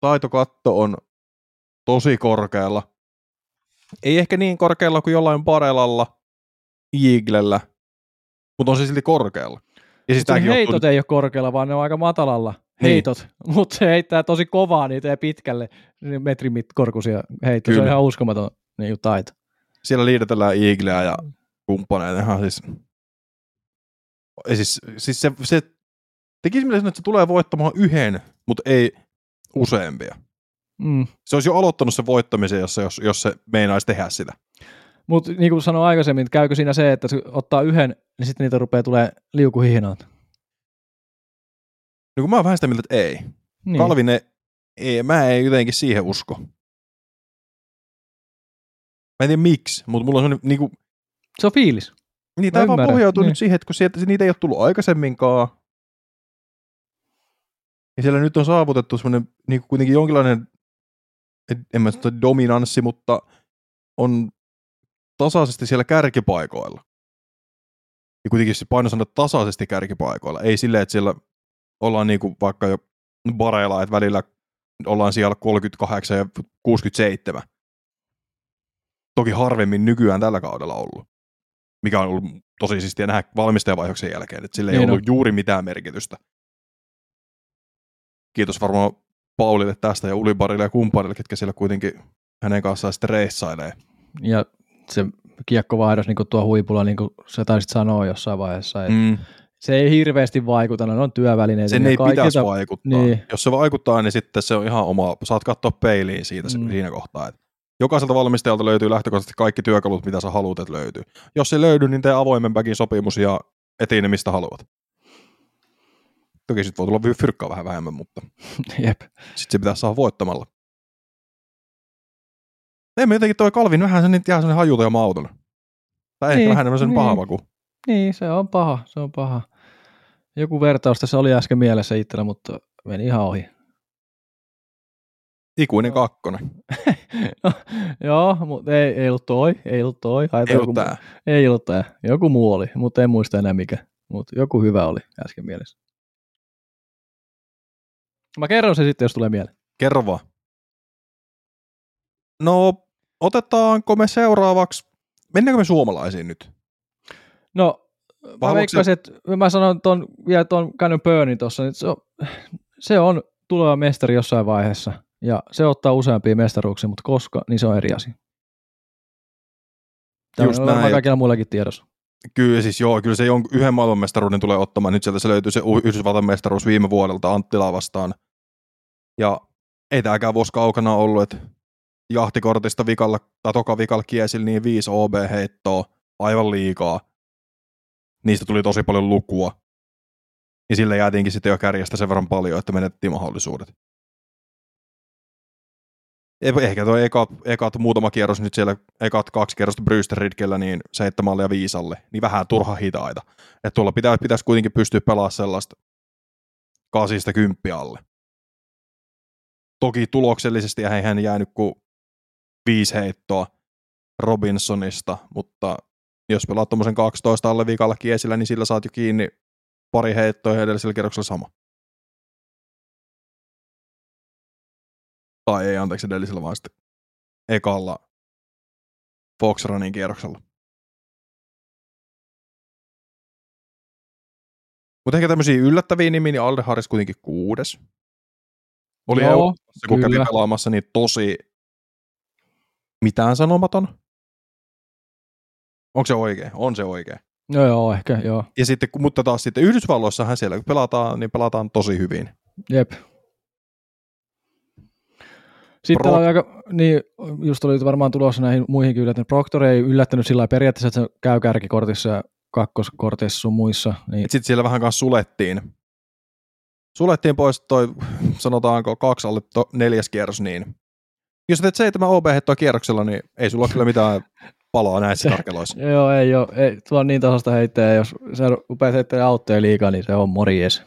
taitokatto on tosi korkealla. Ei ehkä niin korkealla kuin jollain Parelalla, Eaglellä, mutta on se silti korkealla. Ja siis heitot johtuu, ei ole korkealla, vaan ne on aika matalalla. Niin. Heitot, mutta se heittää tosi kovaa niitä ja pitkälle metrin mit- korkuisia heittoja. Se on ihan uskomaton niin taito. siellä liidetellään Eagleä ja kumppaneita. Ihan siis, ja siis, siis se, se tekisi mielessä, että se tulee voittamaan yhden, mutta ei useampia. Mm. Se olisi jo aloittanut se voittamisen, jos, se- jos, jos se meinaisi tehdä sitä. Mutta niin kuin sanoin aikaisemmin, että käykö siinä se, että se ottaa yhden, niin sitten niitä rupeaa tulee liukuhihnalta. No kun mä oon vähän sitä mieltä, että ei. Niin. Niin. Kalvine, ei, mä en jotenkin siihen usko. Mä en tiedä miksi, mutta mulla on semmoinen, niin kuin, Se on fiilis. niin Mä tämä vaan pohjautuu niin. nyt siihen, että kun sieltä, niitä ei ole tullut aikaisemminkaan, ja siellä nyt on saavutettu semmoinen niin kuitenkin jonkinlainen, en mä sano dominanssi, mutta on tasaisesti siellä kärkipaikoilla. Ja kuitenkin se painosana tasaisesti kärkipaikoilla. Ei silleen, että siellä ollaan niin kuin vaikka jo bareilla, että välillä ollaan siellä 38 ja 67. Toki harvemmin nykyään tällä kaudella ollut. Mikä on ollut tosi siistiä nähdä valmistajavaihdoksen jälkeen, että sillä ei Niin ollut juuri mitään merkitystä. Kiitos varmaan Paulille tästä ja Ulibarille ja kumppanille, ketkä siellä kuitenkin hänen kanssaan sitten reissailee. Ja se kiekkovaihdos niin kuin tuo huipulla, niin kuin sä taisit sanoa jossain vaiheessa, että Mm. se ei hirveästi vaikuta, ne on työvälineitä. Sen ei kaikilta- pitäisi vaikuttaa. niin. Jos se vaikuttaa, niin sitten se on ihan oma, saat katsoa peiliin siitä Mm. siinä kohtaa. Et jokaiselta valmistajalta löytyy lähtökohtaisesti kaikki työkalut, mitä sä haluat, että löytyy. Jos se löydy, niin tee avoimen backin sopimus ja etiin mistä haluat. Toki sitten voi tulla fyrkkaa vähän vähemmän, mutta Jep. sitten se pitää saada voittamalla. Ei me jotenkin toi Kalvin vähän sen jää sellainen hajuta ja mauton. Tai ehkä Niin, vähän tämmöisen niin. paha maku. Niin, se on paha, se on paha. Joku vertaus tässä oli äsken mielessä itsellä, mutta meni ihan ohi. Ikuinen Joo. kakkonen. no, joo, mutta ei, ei ollut toi, ei ollut toi. Haeta Ei joku, ollut tää. ei ollut tää. Joku muu oli, mutta en muista enää mikä. Mutta joku hyvä oli äsken mielessä. Mä kerron se sitten, jos tulee mieleen. Kerro vaan. No, otetaanko me seuraavaksi, mennäänkö me suomalaisiin nyt? No, Vai mä veikkaisin, että mä sanon ton, vielä ton Cannon Burnin tuossa, niin se on, se on tuleva mestari jossain vaiheessa. Ja se ottaa useampia mestaruuksia, mutta koska, niin se on eri asia. Tämä Just on näin. kaikilla muillakin tiedossa. Kyllä siis joo, kyllä se jon- yhden maailmanmestaruuden tulee ottamaan. Nyt sieltä se löytyy se Yhdysvaltain mestaruus viime vuodelta Anttilaa vastaan. Ja ei tämäkään vuosi kaukana ollut, että jahtikortista vikalla, tai toka vikalla kiesillä niin viisi OB-heittoa, aivan liikaa. Niistä tuli tosi paljon lukua. Niin sille jäätiinkin sitten jo kärjestä sen verran paljon, että menettiin mahdollisuudet. Ehkä tuo ekat, ekat, muutama kierros nyt siellä, ekat kaksi kierrosta Brewster Ridgellä, niin seitsemälle ja viisalle, niin vähän turha hitaita. Että tuolla pitää, pitäisi kuitenkin pystyä pelaamaan sellaista kasista kymppiä alle. Toki tuloksellisesti hän jäänyt kuin viisi heittoa Robinsonista, mutta jos pelaat tuommoisen 12 alle viikalla kiesillä, niin sillä saat jo kiinni pari heittoa ja edellisellä kierroksella sama. Tai ei, anteeksi, edellisellä vaan sitten ekalla Fox Running kierroksella. Mutta ehkä tämmöisiä yllättäviä nimiä, niin Alde Harris kuitenkin kuudes. Oli Joo, Euroopassa, kun kävi kyllä. pelaamassa, niin tosi mitään sanomaton. Onko se oikein? On se oikein. No joo, ehkä joo. Ja sitten, mutta taas sitten Yhdysvalloissahan siellä, kun pelataan, niin pelataan tosi hyvin. Jep. Sitten Pro- oli aika, niin just oli varmaan tulossa näihin muihinkin yllättänyt. Proctor ei yllättänyt sillä lailla periaatteessa, että se käy kärkikortissa ja kakkoskortissa sun muissa. Niin, Sitten siellä vähän kanssa sulettiin. Sulettiin pois toi, sanotaanko, kaksi alle to, neljäs kierros, niin jos teet seitsemän ob hettoa kierroksella, niin ei sulla ole kyllä mitään palaa näissä karkeloissa. joo, ei ole. Ei, tuo on niin tasasta heittää, jos sä rupeat heittämään auttoja liikaa, niin se on morjes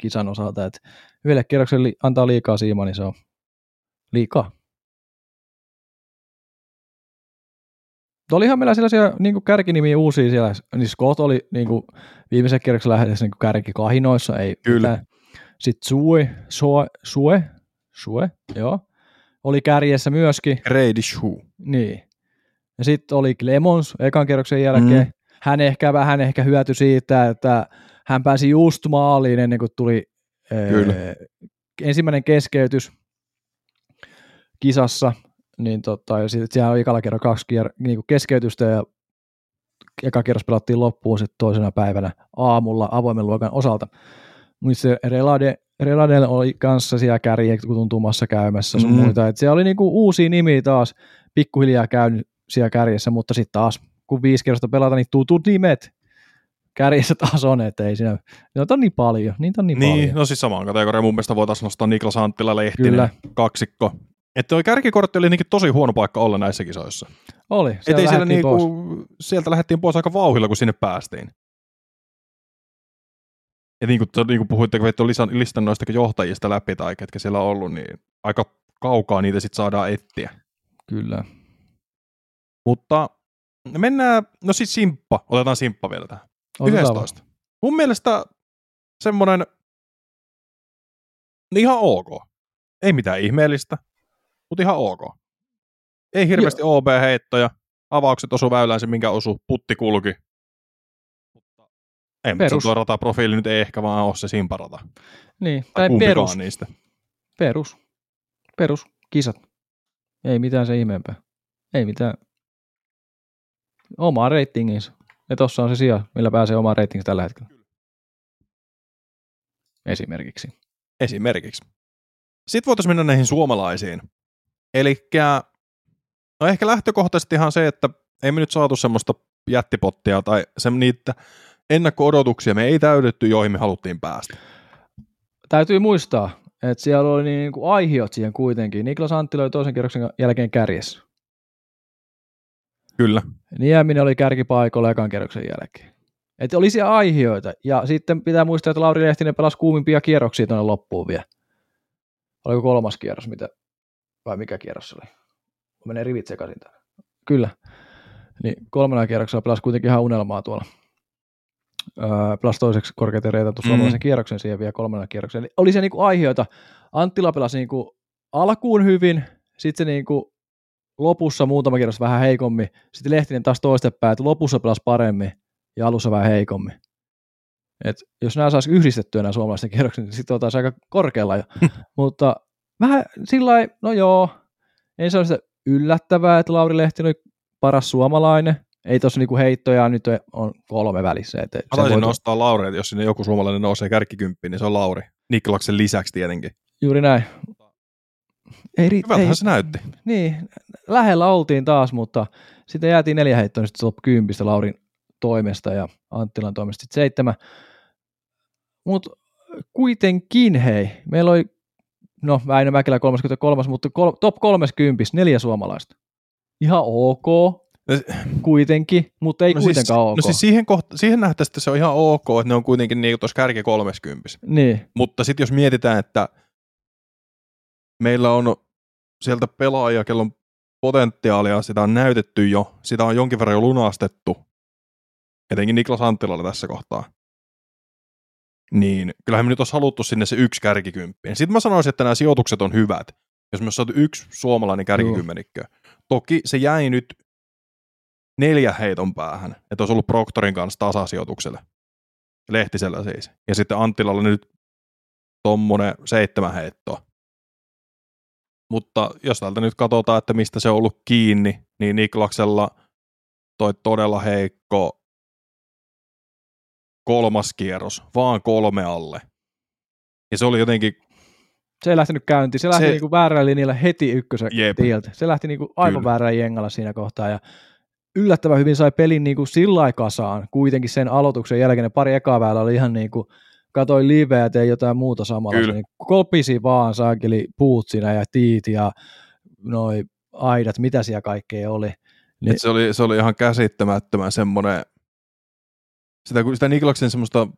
kisan osalta. Et yhdelle kierrokselle li- antaa liikaa siimaa, niin se on liikaa. Mutta Olihan meillä sellaisia niin kärkinimiä uusia siellä. Niin Scott oli niin kuin, viimeisen kierroksen lähdössä niin kärkikahinoissa. Ei Kyllä. mitään. Sitten Sue, Sue, Sue, Sue, joo. Oli kärjessä myöskin. Grady Shoe. Niin. Ja sitten oli Clemons ekan kierroksen jälkeen. Mm. Hän ehkä vähän ehkä hyötyi siitä, että hän pääsi just maaliin ennen kuin tuli Kyllä. Ee, ensimmäinen keskeytys kisassa. Niin tota, ja sitten siellä oli ekalla kerran kaksi kier- niin kuin keskeytystä ja eka kierros pelattiin loppuun sitten toisena päivänä aamulla avoimen luokan osalta. Mutta se Relade, Reladel oli kanssa siellä kärjen tuntumassa käymässä sun Mm. muita. Et siellä oli niinku uusia nimiä taas pikkuhiljaa käynyt siellä kärjessä, mutta sitten taas kun viisi kierrosta pelata, niin tutut nimet kärjessä taas on, että ei siinä, niitä on niin paljon, niitä on niin, Niin, paljon. no siis samaan kategoriaan mun mielestä voitaisiin nostaa Niklas Anttila Lehtinen Kyllä. kaksikko. Että toi kärkikortti oli niinkin tosi huono paikka olla näissä kisoissa. Oli, siellä ei siellä niinku, sieltä lähdettiin pois aika vauhilla, kun sinne päästiin. Ja niin kuin, niin kuin puhuitte, kun veitte listan, listan noista johtajista läpi tai ketkä siellä on ollut, niin aika kaukaa niitä sitten saadaan etsiä. Kyllä. Mutta mennään, no siis Simppa, otetaan Simppa vielä tähän. Otetaan 11. Mun mielestä semmonen niin ihan ok. Ei mitään ihmeellistä, mutta ihan ok. Ei hirveästi OB-heittoja, avaukset osu väylään se minkä osu, putti kulki. Mutta ei, mutta Perus. se tuo rataprofiili nyt ei ehkä vaan ole se simparata. Niin, Tai tai perus, niistä. perus, perus, kisat. Ei mitään se ihmeempää. Ei mitään. Oma ratinginsa. Ja tossa on se sija, millä pääsee omaan ratingin tällä hetkellä. Esimerkiksi. Esimerkiksi. Sitten voitaisiin mennä näihin suomalaisiin. Eli no ehkä lähtökohtaisesti ihan se, että ei me nyt saatu semmoista jättipottia tai se, niitä ennakko-odotuksia me ei täytetty, joihin me haluttiin päästä. Täytyy muistaa, että siellä oli niin kuin aihiot siihen kuitenkin. Niklas Anttila oli toisen kierroksen jälkeen kärjessä. Kyllä. Nieminen oli kärkipaikoilla ekan kierroksen jälkeen. Että oli siellä aihioita. Ja sitten pitää muistaa, että Lauri Lehtinen pelasi kuumimpia kierroksia tuonne loppuun vielä. Oliko kolmas kierros, mitä, vai mikä kierros se oli? Menee rivit sekaisin tänne. Kyllä. Niin kolmannella kierroksella pelasi kuitenkin ihan unelmaa tuolla. Pelasi toiseksi korkeiten reitattu suomalaisen mm. kierroksen siihen vielä kolmannella kierroksella. Eli oli se niinku aihioita. Anttila pelasi niinku alkuun hyvin, sitten se niinku lopussa muutama kierros vähän heikommin, sitten Lehtinen taas toistepäin, että lopussa pelasi paremmin ja alussa vähän heikommin. Et jos nämä saisi yhdistettyä nämä suomalaisten kierrokset, niin sitten oltaisiin aika korkealla jo. Mutta vähän sillä no joo, ei se ole sitä yllättävää, että Lauri Lehtinen oli paras suomalainen. Ei tuossa niinku heittoja, nyt on kolme välissä. Et Mä taisin nostaa Lauri, että jos sinne joku suomalainen nousee kärkikymppiin, niin se on Lauri. Niklaksen lisäksi tietenkin. Juuri näin. Ei, Hyvältähän ei, se näytti. Niin, lähellä oltiin taas, mutta sitten jäätiin neljä heittoa, niin sitten top 10 Laurin toimesta ja Anttilan toimesta sitten seitsemän. Mutta kuitenkin hei, meillä oli, no Väinö Mäkelä 33, mutta kol, top 30, neljä suomalaista. Ihan ok, kuitenkin, mutta ei no siis- kuitenkaan siis, ok. No siis siihen, kohta, siihen nähtäisi, että se on ihan ok, että ne on kuitenkin niin tuossa kärki 30. Niin. Mutta sitten jos mietitään, että meillä on sieltä pelaajia, kello on potentiaalia, sitä on näytetty jo, sitä on jonkin verran jo lunastettu, etenkin Niklas Anttilalla tässä kohtaa, niin kyllähän me nyt olisi haluttu sinne se yksi kärkikymppi. Sitten mä sanoisin, että nämä sijoitukset on hyvät, jos me olisi saatu yksi suomalainen kärkikymmenikkö. Toki se jäi nyt neljä heiton päähän, että olisi ollut Proctorin kanssa tasasijoitukselle. Lehtisellä siis. Ja sitten Anttilalla nyt tommonen seitsemän heittoa. Mutta jos täältä nyt katsotaan, että mistä se on ollut kiinni, niin Niklaksella toi todella heikko kolmas kierros, vaan kolme alle. Ja se oli jotenkin... Se ei lähtenyt käyntiin, se lähti se... niinku väärällä linjalla heti ykkösen tieltä. Se lähti niinku aivan väärällä jengalla siinä kohtaa ja yllättävän hyvin sai pelin niinku sillä kasaan. Kuitenkin sen aloituksen jälkeen ne pari ekaa väärä oli ihan niinku, katoi liveä ja tein jotain muuta samalla. Niin kopisi vaan saakeli puut siinä ja tiit ja noi aidat, mitä siellä kaikkea oli. Niin, se, oli se oli ihan käsittämättömän semmoinen sitä, sitä Niklaksen semmoista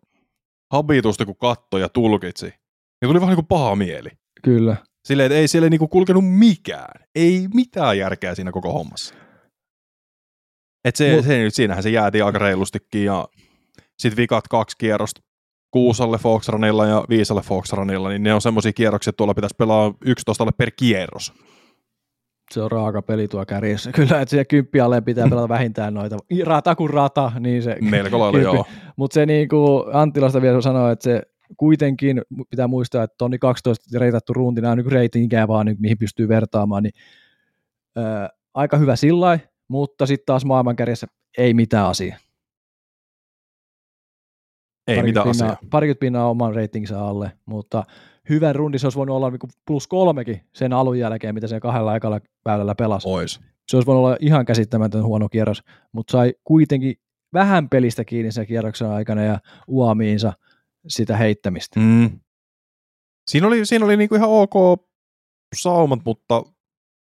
habitusta, kun kattoi ja tulkitsi, niin tuli vähän niin kuin paha mieli. Kyllä. Silleen, että ei siellä niinku kulkenut mikään. Ei mitään järkeä siinä koko hommassa. Et se, Mut, se siinähän se jäätiin aika reilustikin ja sitten vikat kaksi kierrosta kuusalle Foxranilla ja viisalle Foxranilla, niin ne on semmoisia kierroksia, että tuolla pitäisi pelaa 11 per kierros se on raaka peli tuo kärjessä. Kyllä, että siellä kymppi alle pitää pelata vähintään noita. Rata kuin rata, niin se... Melko lailla joo. Mutta se niin kuin Anttilasta vielä sanoi, että se kuitenkin pitää muistaa, että tonni 12 reitattu runti, nämä on niin reitingejä vaan, niin, mihin pystyy vertaamaan, niin ää, aika hyvä sillä mutta sitten taas maailmankärjessä ei mitään asiaa. Ei mitään pinnaa, asiaa. Parikymmentä pinnaa oman ratingissa alle, mutta hyvän rundin se olisi voinut olla niin plus kolmekin sen alun jälkeen, mitä se kahdella aikalla väylällä pelasi. Ois. Se olisi voinut olla ihan käsittämätön huono kierros, mutta sai kuitenkin vähän pelistä kiinni sen kierroksen aikana ja uomiinsa sitä heittämistä. Mm. Siinä oli, siinä oli niinku ihan ok saumat, mutta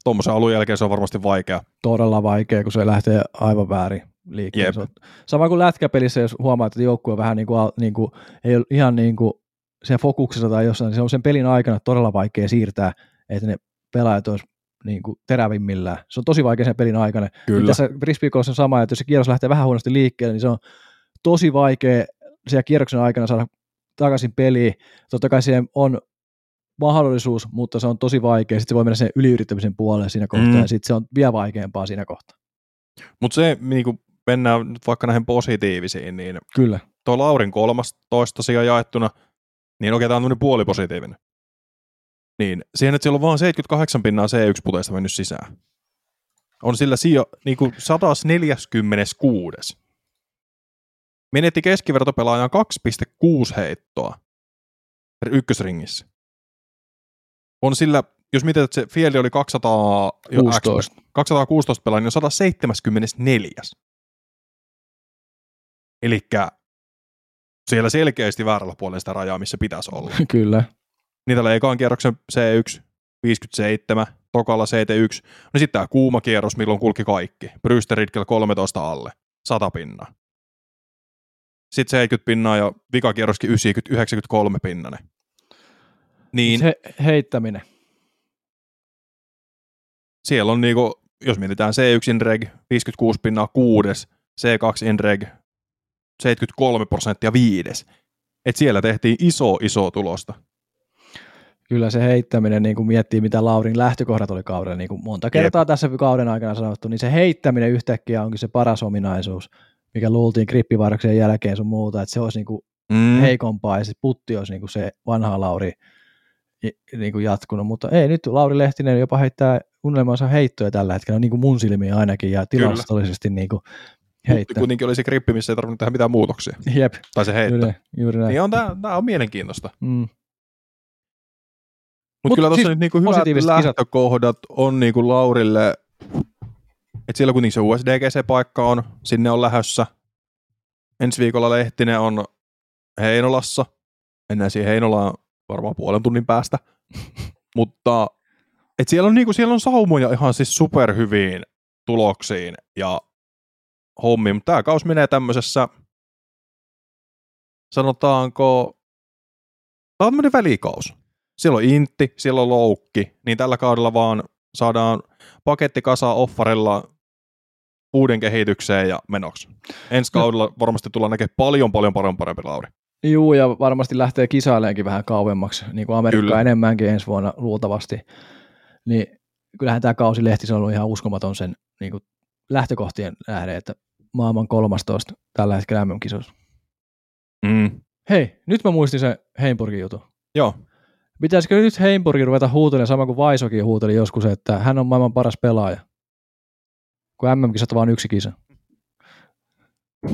tuommoisen alun jälkeen se on varmasti vaikea. Todella vaikea, kun se lähtee aivan väärin liikkeelle. Sama kuin lätkäpelissä, jos huomaa, että joukkue vähän niin kuin, niin kuin, ei ole ihan niin kuin sen fokuksessa tai jossain, niin se on sen pelin aikana todella vaikea siirtää, että ne pelaajat olisi niin kuin terävimmillään. Se on tosi vaikea sen pelin aikana. Kyllä. Tässä frisbeegolfissa on sama, että jos se kierros lähtee vähän huonosti liikkeelle, niin se on tosi vaikea siellä kierroksen aikana saada takaisin peliin. Totta kai siihen on mahdollisuus, mutta se on tosi vaikea. Sitten se voi mennä sen yliyrittämisen puolelle siinä kohtaa, mm. ja sitten se on vielä vaikeampaa siinä kohtaa. Mutta se, niin kuin mennään nyt vaikka näihin positiivisiin, niin Kyllä. tuo Laurin kolmas toista sija jaettuna – niin okei, tämä on tämmöinen puolipositiivinen. Niin, siihen, että siellä on vaan 78 pinnaa C1-puteista mennyt sisään. On sillä sijo, niin kuin 146. Menetti keskivertopelaajan 2,6 heittoa ykkösringissä. On sillä, jos mietit, että se Fieldi oli 200, 16. 216 pelaajaa, niin on 174. Eli siellä selkeästi väärällä puolella sitä rajaa, missä pitäisi olla. Kyllä. Niitä oli ekan kierroksen C1, 57, tokalla CT1. No sitten tämä kuuma kierros, milloin kulki kaikki. Brewster 13 alle, 100 pinnaa. Sitten 70 pinnaa ja vikakierroskin 90, 93 pinnanen. Niin Se heittäminen. siellä on niinku, jos mietitään C1 Inreg, 56 pinnaa kuudes, C2 Inreg, 73 prosenttia viides. Et siellä tehtiin iso, iso tulosta. Kyllä se heittäminen, niin kuin miettii mitä Laurin lähtökohdat oli kaudella, niin kuin monta kertaa Jep. tässä kauden aikana sanottu, niin se heittäminen yhtäkkiä onkin se paras ominaisuus, mikä luultiin grippivarroksien jälkeen sun muuta, että se olisi niin kuin Mm. heikompaa ja se putti olisi niin kuin se vanha Lauri niin kuin jatkunut, mutta ei nyt Lauri Lehtinen jopa heittää unelmansa heittoja tällä hetkellä niin kuin mun silmiin ainakin ja tilastollisesti niin kuin Mutta heittää. kuitenkin oli se grippi, missä ei tarvinnut tehdä mitään muutoksia. Jep, Tai se heitto. juuri, juuri näin. Niin on, tää, tää on mielenkiintoista. Mm. Mutta Mut kyllä tuossa siis nyt niinku hyvät positiiviset kisat. lähtökohdat on niinku Laurille, että siellä kuitenkin se USDGC-paikka on, sinne on lähössä. Ensi viikolla Lehtinen on Heinolassa. Mennään siihen Heinolaan varmaan puolen tunnin päästä. Mutta et siellä, on niinku, siellä on saumoja ihan siis superhyviin tuloksiin ja hommiin. Mutta tämä kaus menee tämmöisessä, sanotaanko, tämä on tämmöinen välikaus. Siellä on intti, siellä on loukki, niin tällä kaudella vaan saadaan paketti kasaan offarilla uuden kehitykseen ja menoksi. Ensi No. kaudella varmasti tullaan näkemään paljon, paljon, paljon parempi Lauri. Juu, ja varmasti lähtee kisaileenkin vähän kauemmaksi, niin kuin Amerikka Kyllä. enemmänkin ensi vuonna luultavasti. Niin kyllähän tämä kausi lehti on ollut ihan uskomaton sen niin kuin lähtökohtien nähden, että maailman 13 tällä hetkellä MM-kisoissa. Mm. Hei, nyt mä muistin sen Heimburgin jutun. Joo, Pitäisikö nyt Heimburgin ruveta huutelemaan sama kuin Vaisokin huuteli joskus, että hän on maailman paras pelaaja? Kun MM-kisat on vain yksi kisa.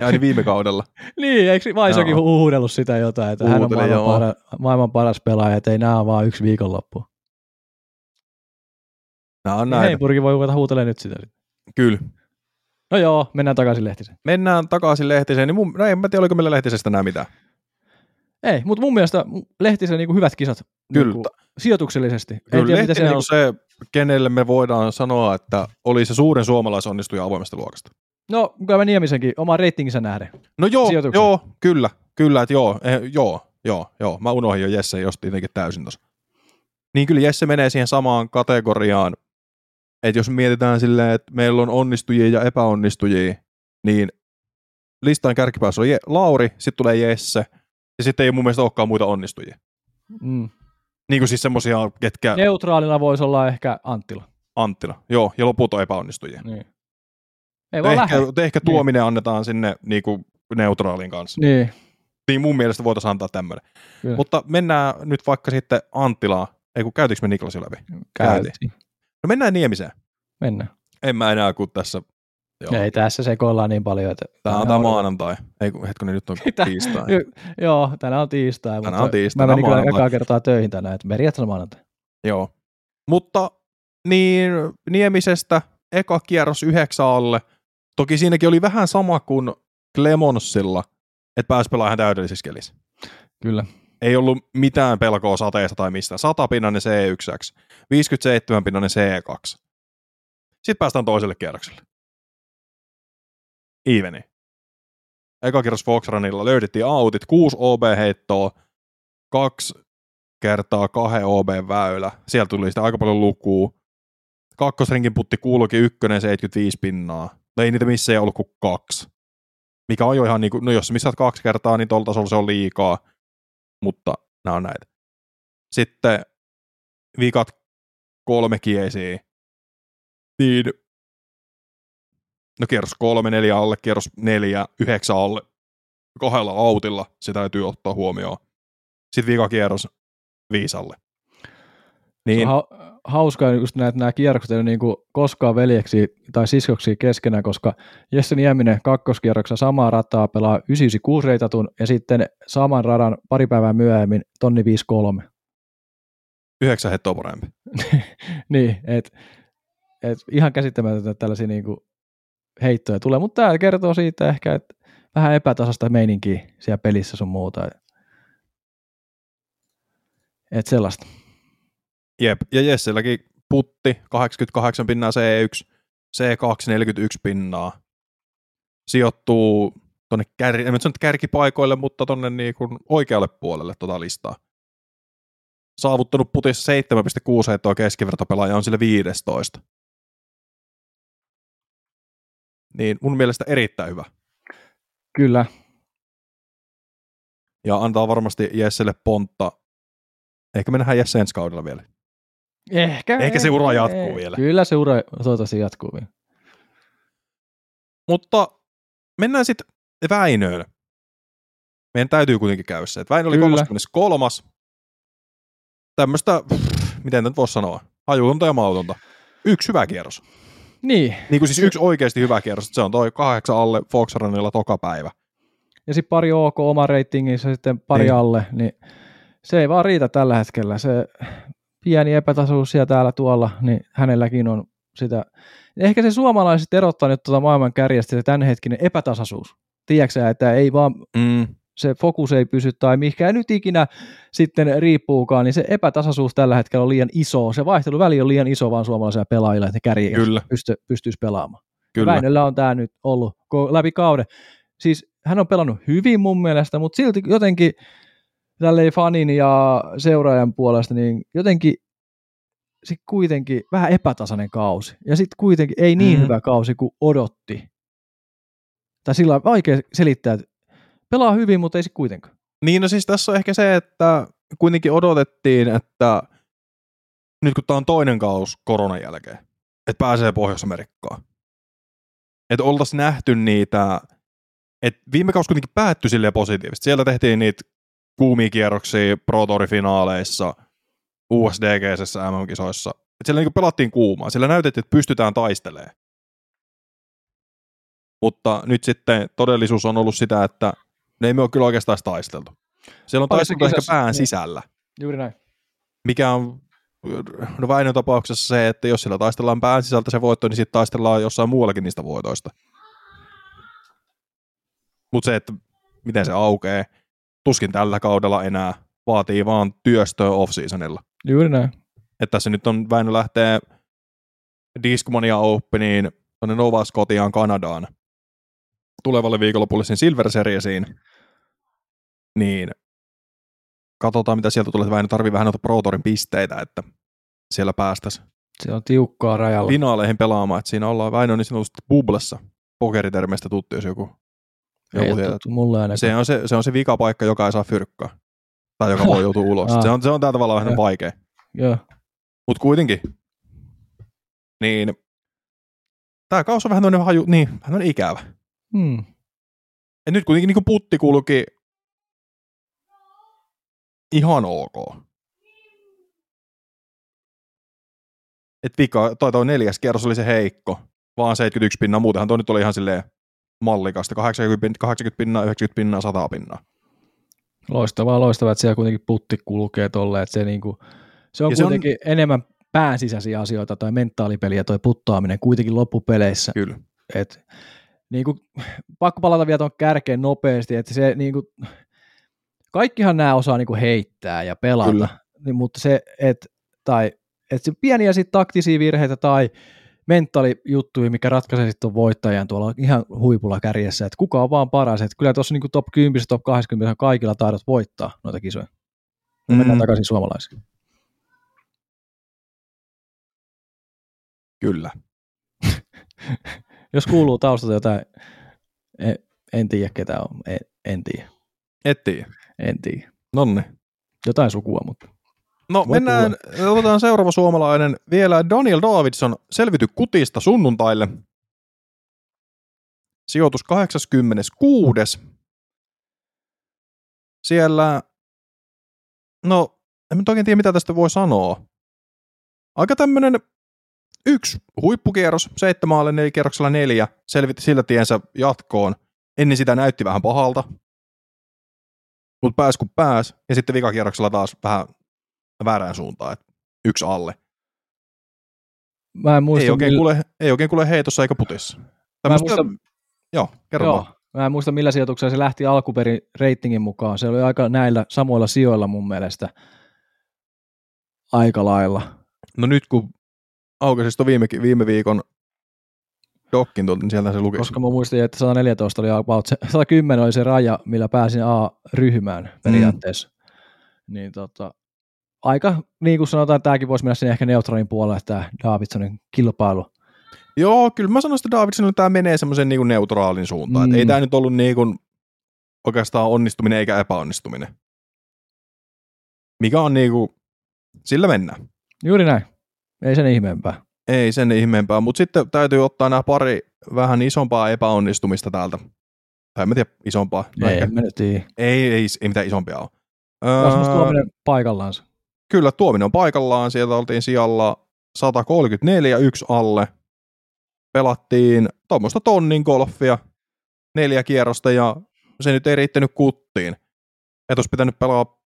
ja niin viime kaudella. Niin, eikö Vaisokin Joo. huudellut sitä jotain, että hän on Huuteli, maailman, joo. para, maailman paras pelaaja, että ei nämä ole vaan yksi viikonloppu. Nämä on Niin näitä. Heimburgin voi ruveta huutelemaan nyt sitä. Kyllä. No joo, mennään takaisin Lehtiseen. Mennään takaisin Lehtiseen, niin mun, no en mä tiedä, oliko meillä Lehtisestä enää mitään. Ei, mutta mun mielestä Lehtisen niin hyvät kisat Kyllä. Niin kuin, sijoituksellisesti. Kyllä tiedä, Lehtinen se, on se, kenelle me voidaan sanoa, että oli se suurin suomalaisonnistuja avoimesta luokasta. No, kyllä mä Niemisenkin oma reitinginsä nähden. No joo, Sijoituksen. joo, kyllä, kyllä, että joo, eh, joo, joo, joo. Mä unohdin jo Jesse jos tietenkin täysin tuossa. Niin kyllä Jesse menee siihen samaan kategoriaan, että jos mietitään silleen, että meillä on onnistujia ja epäonnistujia, niin listan kärkipäässä on Je- Lauri, sitten tulee Jesse, ja sitten ei mun mielestä olekaan muita onnistujia. Mm. Niin kuin siis semmosia, ketkä Neutraalina voisi olla ehkä Anttila. Anttila, joo, ja loput on epäonnistujia. Niin. Ei vaan Ehkä, lähde. ehkä tuominen annetaan sinne niin kuin neutraalin kanssa. Niin, Niin mun mielestä voitaisiin antaa tämmöinen. Mutta mennään nyt vaikka sitten Anttilaan. Ei kun käytiinkö me Niklasin läpi? käytiin. No mennään Niemiseen. Mennään. En mä enää kun tässä. Joo. Ei tässä sekoillaan niin paljon, että... Tämä on tämä maanantai. Ei kun hetkonen, nyt on tiistai. Joo, tänään on tiistai. Tänään on tiistai, Mä menin kyllä ekaa kertaa töihin tänään, että periaatteessa maanantai. Joo. Mutta niin Niemisestä eka kierros yhdeksän alle. Toki siinäkin oli vähän sama kuin Clemonsilla, että pääsi pelaamaan ihan täydellisessä kelissä. Kyllä. ei ollut mitään pelkoa sateesta tai mistään. 100 pinnanen C1, 57 pinnanen C2. Sitten päästään toiselle kierrokselle. Eveni. Eka kierros Foxrunilla löydettiin autit, 6 OB-heittoa, kaksi kertaa kahden OB-väylä. Sieltä tuli sitä aika paljon lukua. Kakkosrinkin putti kuulukin ykkönen 75 pinnaa. No ei niitä missä ei ollut kuin kaksi. Mikä on jo ihan niin kuin, no jos missaat kaksi kertaa, niin tuolla tasolla se on liikaa mutta nämä on näitä. Sitten kolme kiesiä. Niin, no kierros kolme, neljä alle, kierros neljä, yhdeksän alle. Kahdella autilla, se täytyy ottaa huomioon. Sitten vikakierros viisi alle. Niin. Se on ha- hauskaa just näitä nämä kierrokset ei ole niin kuin koskaan veljeksi tai siskoksi keskenään, koska Jesse Nieminen kakkoskierroksessa samaa rataa pelaa 996 reitatun ja sitten saman radan pari päivää myöhemmin tonni 53. yhdeksän hettoa parempi. niin, et, et ihan käsittämätöntä tällaisia niin kuin heittoja tulee, mutta tämä kertoo siitä ehkä, että vähän epätasasta meininkiä siellä pelissä sun muuta. Et sellaista. Jep, ja Jesselläkin putti 88 pinnaa C1, C2 41 pinnaa. Sijoittuu tuonne kär, en nyt kärkipaikoille, mutta tuonne niin kuin oikealle puolelle tuota listaa. Saavuttanut putissa 7,6 heittoa keskivertopelaaja on sille 15. Niin mun mielestä erittäin hyvä. Kyllä. Ja antaa varmasti Jesselle pontta. Ehkä me nähdään Jesse ensi kaudella vielä. Ehkä. Ehkä se ura jatkuu eh, vielä. Kyllä se ura toivottavasti jatkuu vielä. Mutta mennään sitten Väinöön. Meidän täytyy kuitenkin käydä se. Väinö oli 33. Tämmöistä, miten nyt voisi sanoa, hajutonta ja mautonta. Yksi hyvä kierros. Niin. Niin kuin siis yksi oikeasti hyvä kierros. Se on toi kahdeksan alle Foxrunilla toka päivä. Ja sitten pari OK oma reitingissa, sitten pari niin. alle, niin se ei vaan riitä tällä hetkellä. Se pieni epätasoisuus siellä täällä tuolla, niin hänelläkin on sitä. Ehkä se suomalaiset erottaa nyt tuota maailman kärjestä se tämänhetkinen epätasaisuus. Tiedätkö että ei vaan mm. se fokus ei pysy tai mikä nyt ikinä sitten riippuukaan, niin se epätasaisuus tällä hetkellä on liian iso. Se vaihteluväli on liian iso vaan suomalaisilla pelaajilla, että ne kärjiä pysty, pystyisi pelaamaan. Kyllä. Väinöllä on tämä nyt ollut läpi kauden. Siis hän on pelannut hyvin mun mielestä, mutta silti jotenkin tälleen fanin ja seuraajan puolesta, niin jotenkin sit kuitenkin vähän epätasainen kausi. Ja sitten kuitenkin ei niin mm. hyvä kausi kuin odotti. Tai sillä on vaikea selittää, että pelaa hyvin, mutta ei se kuitenkaan. Niin, no siis tässä on ehkä se, että kuitenkin odotettiin, että nyt kun tämä on toinen kaus koronan jälkeen, että pääsee Pohjois-Amerikkaan. Että oltaisiin nähty niitä, että viime kausi kuitenkin päättyi silleen positiivisesti. Siellä tehtiin niitä kuumia kierroksia Pro Tour-finaaleissa, USDGssä MM-kisoissa. Et siellä niin pelattiin kuumaa. Siellä näytettiin, että pystytään taistelemaan. Mutta nyt sitten todellisuus on ollut sitä, että ne ei me ole kyllä oikeastaan taisteltu. Siellä on taisteltu ehkä pään niin. sisällä. Juuri näin. Mikä on no Väinön tapauksessa se, että jos siellä taistellaan pään sisältä se voitto, niin sitten taistellaan jossain muuallakin niistä voitoista. Mutta se, että miten se aukeaa, tuskin tällä kaudella enää, vaatii vaan työstöä off-seasonilla. Juuri näin. Että tässä nyt on Väinö lähtee Discmania Openiin tuonne Nova Scotiaan Kanadaan tulevalle viikonlopulle sen Silver Seriesiin, niin katsotaan mitä sieltä tulee. Väinö tarvii vähän noita Pro Tourin pisteitä, että siellä päästäisiin. Se on tiukkaa rajalla. Finaaleihin pelaamaan, että siinä ollaan Väinö niin sanotusti bublessa. Pokeritermeistä tuttu, jos joku ei joku tietää. mulle ainakaan. Se on se, se on se vikapaikka, joka ei saa fyrkkaa. Tai joka voi joutua ulos. Se on, se on tällä tavalla vähän vaikea. Joo. Mutta kuitenkin. Niin. Tämä kaus on vähän noinen haju, niin, vähän ikävä. Hmm. Ja nyt kuitenkin niin putti kulki ihan ok. Et vika, toi, toi neljäs kierros oli se heikko, vaan 71 pinnaa, muutenhan toi nyt oli ihan silleen mallikasta, 80, 80 pinnaa, 90 pinnaa, 100 pinnaa. Loistavaa, loistavaa, että siellä kuitenkin putti kulkee tolle, että se, niinku, se on ja kuitenkin se on... enemmän pään sisäisiä asioita tai mentaalipeliä toi puttaaminen kuitenkin loppupeleissä. Kyllä. Et, niinku, pakko palata vielä tuon kärkeen nopeasti, että se niinku, kaikkihan nämä osaa niinku heittää ja pelata, niin, mutta se, että tai että se pieniä sit taktisia virheitä tai mentaalijuttuja, mikä ratkaisee sitten voittajan tuolla ihan huipulla kärjessä, että kuka on vaan paras. Että kyllä tuossa niin top 10, top 20 kaikilla taidot voittaa noita kisoja. Mm. Mennään takaisin suomalaisiin. Kyllä. Jos kuuluu taustalta jotain, en, en tiedä ketä on, en, en tiedä. Et tiedä. En tiedä. Nonne. Jotain sukua, mutta No Voi mennään, otetaan seuraava suomalainen. Vielä Daniel Davidson selvity kutista sunnuntaille. Sijoitus 86. Siellä, no en nyt oikein tiedä mitä tästä voi sanoa. Aika tämmönen yksi huippukierros, seitsemälle neljä kierroksella neljä, selvitti sillä tiensä jatkoon. Ennen sitä näytti vähän pahalta, mutta pääs kun pääs, ja sitten vikakierroksella taas vähän väärään suuntaan, että yksi alle. Mä en muista, ei, oikein millä... kuule, ei oikein kuule heitossa eikä putissa. Tämmöstä, muista... Joo, kerro joo. vaan. Mä en muista millä sijoituksella se lähti alkuperin reitingin mukaan. Se oli aika näillä samoilla sijoilla mun mielestä. Aika lailla. No nyt kun aukasis viime, viime viikon dokkin tuolta, niin sieltä se luki. Koska mä muistin, että 114 oli about se, 110 oli se raja, millä pääsin A-ryhmään periaatteessa. Mm. Niin tota, aika, niin kuin sanotaan, tämäkin voisi mennä sinne ehkä neutraalin puolelle, tämä Davidsonin kilpailu. Joo, kyllä mä sanoisin, että Davidsonilla tämä menee semmoisen niin neutraalin suuntaan. Mm. Ei tämä nyt ollut niin kuin oikeastaan onnistuminen eikä epäonnistuminen. Mikä on niin kuin, sillä mennään. Juuri näin. Ei sen ihmeempää. Ei sen ihmeempää, mutta sitten täytyy ottaa nämä pari vähän isompaa epäonnistumista täältä. Tai en tiedä, isompaa. No ei, ehkä. ei, ei, ei, ei mitään isompia ole. Rasmus öö, Tuominen paikallaansa. Kyllä, Tuominen on paikallaan. Sieltä oltiin sijalla 134, yksi alle. Pelattiin tuommoista tonnin golfia, neljä kierrosta ja se nyt ei riittänyt kuttiin. Et olisi pitänyt pelaa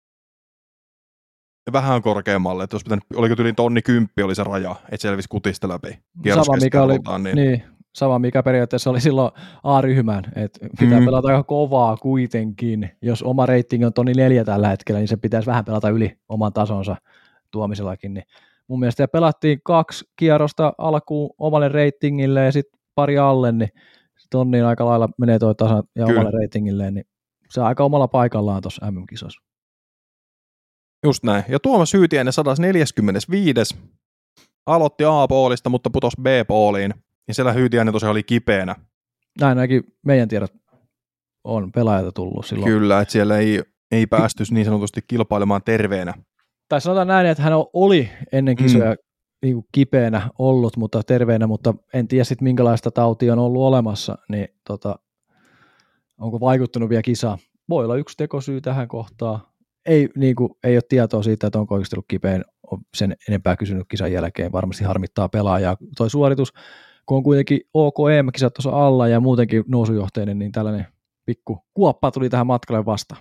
vähän korkeammalle, että olisi pitänyt, oliko yli tonni kymppi oli se raja, että selvisi kutista läpi. Sama mikä, oli, niin. Niin, sama mikä periaatteessa oli silloin A-ryhmän, että pitää mm. pelata aika kovaa kuitenkin. Jos oma reitingi on tonni neljä tällä hetkellä, niin se pitäisi vähän pelata yli oman tasonsa tuomisellakin. Niin mun mielestä pelattiin kaksi kierrosta alkuun omalle reitingille ja sitten pari alle, niin tonniin aika lailla menee toi tasan ja Kyllä. omalle reitingille, niin se on aika omalla paikallaan tuossa MM-kisossa. Just näin. Ja Tuomas Hyytiäinen 145. Aloitti A-poolista, mutta putosi B-pooliin. Ja siellä Hyytiäinen tosiaan oli kipeänä. Näin ainakin meidän tiedot on pelaajata tullut silloin. Kyllä, että siellä ei, ei päästy niin sanotusti kilpailemaan terveenä. Tai sanotaan näin, että hän oli ennen kisoja mm. niin kuin kipeänä ollut, mutta terveenä, mutta en tiedä sitten minkälaista tautia on ollut olemassa, niin tota, onko vaikuttanut vielä kisa. Voi olla yksi tekosyy tähän kohtaan ei, niin kuin, ei ole tietoa siitä, että onko oikeasti ollut kipeä, sen enempää kysynyt kisan jälkeen, varmasti harmittaa pelaajaa. Toi suoritus, kun on kuitenkin OKM-kisat tuossa alla ja muutenkin nousujohteinen, niin tällainen pikku kuoppa tuli tähän matkalle vasta.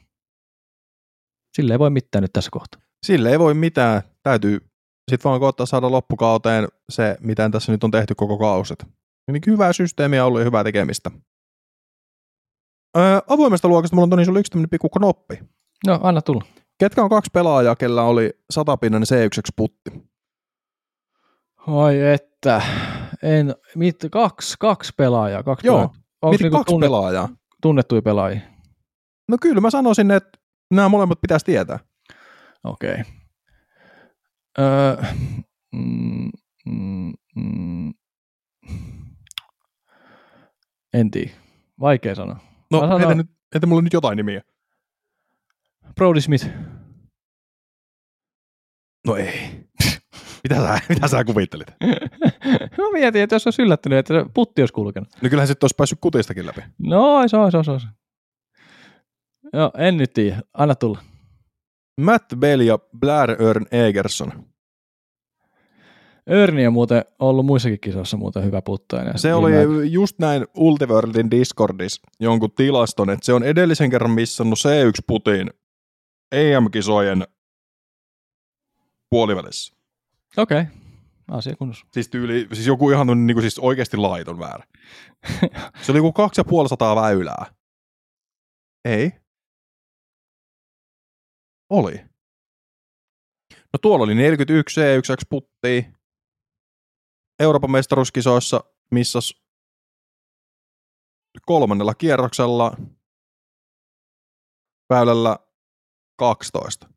Sille ei voi mitään nyt tässä kohtaa. Sille ei voi mitään. Täytyy sitten vaan koottaa saada loppukauteen se, miten tässä nyt on tehty koko kauset. Niin hyvää systeemiä ollut ja hyvää tekemistä. Öö, avoimesta luokasta mulla on Toni sulla yksi tämmöinen pikku knoppi. No, anna tulla. Ketkä on kaksi pelaajaa, kellä oli satapinnainen C1 putti? Oi että, en, mit, kaksi, kaksi pelaajaa. Kaksi Joo, Onko niinku kaksi tunnet, pelaajaa? Tunnettuja pelaajia? No kyllä mä sanoisin, että nämä molemmat pitäisi tietää. Okei. Okay. Öö, mm, mm, mm. En tiedä. Vaikea sanoa. No, sanon... heitä, nyt, heitä mulle nyt jotain nimiä. Brody Smith. No ei. Mitä, sä, mitä sä kuvittelit? Mä mietin, että jos olisi yllättynyt, että se putti olisi kulkenut. No kyllähän sitten olisi päässyt kutistakin läpi. No, se on, se on, se on. Joo, en nyt tiedä. Anna tulla. Matt Bell ja Blair Örn Egerson. Örni on muuten ollut muissakin kisoissa muuten hyvä puttainen. Se oli näin. just näin Ultiworldin Discordissa jonkun tilaston, että se on edellisen kerran missannut C1-putin EM-kisojen puolivälissä. Okei, okay. asia kunnossa. Siis, tyyli, siis joku ihan niin kuin siis oikeasti laiton väärä. se oli joku puoli sataa väylää. Ei. Oli. No tuolla oli 41 C1 puttia. Euroopan mestaruuskisoissa missas kolmannella kierroksella väylällä 12.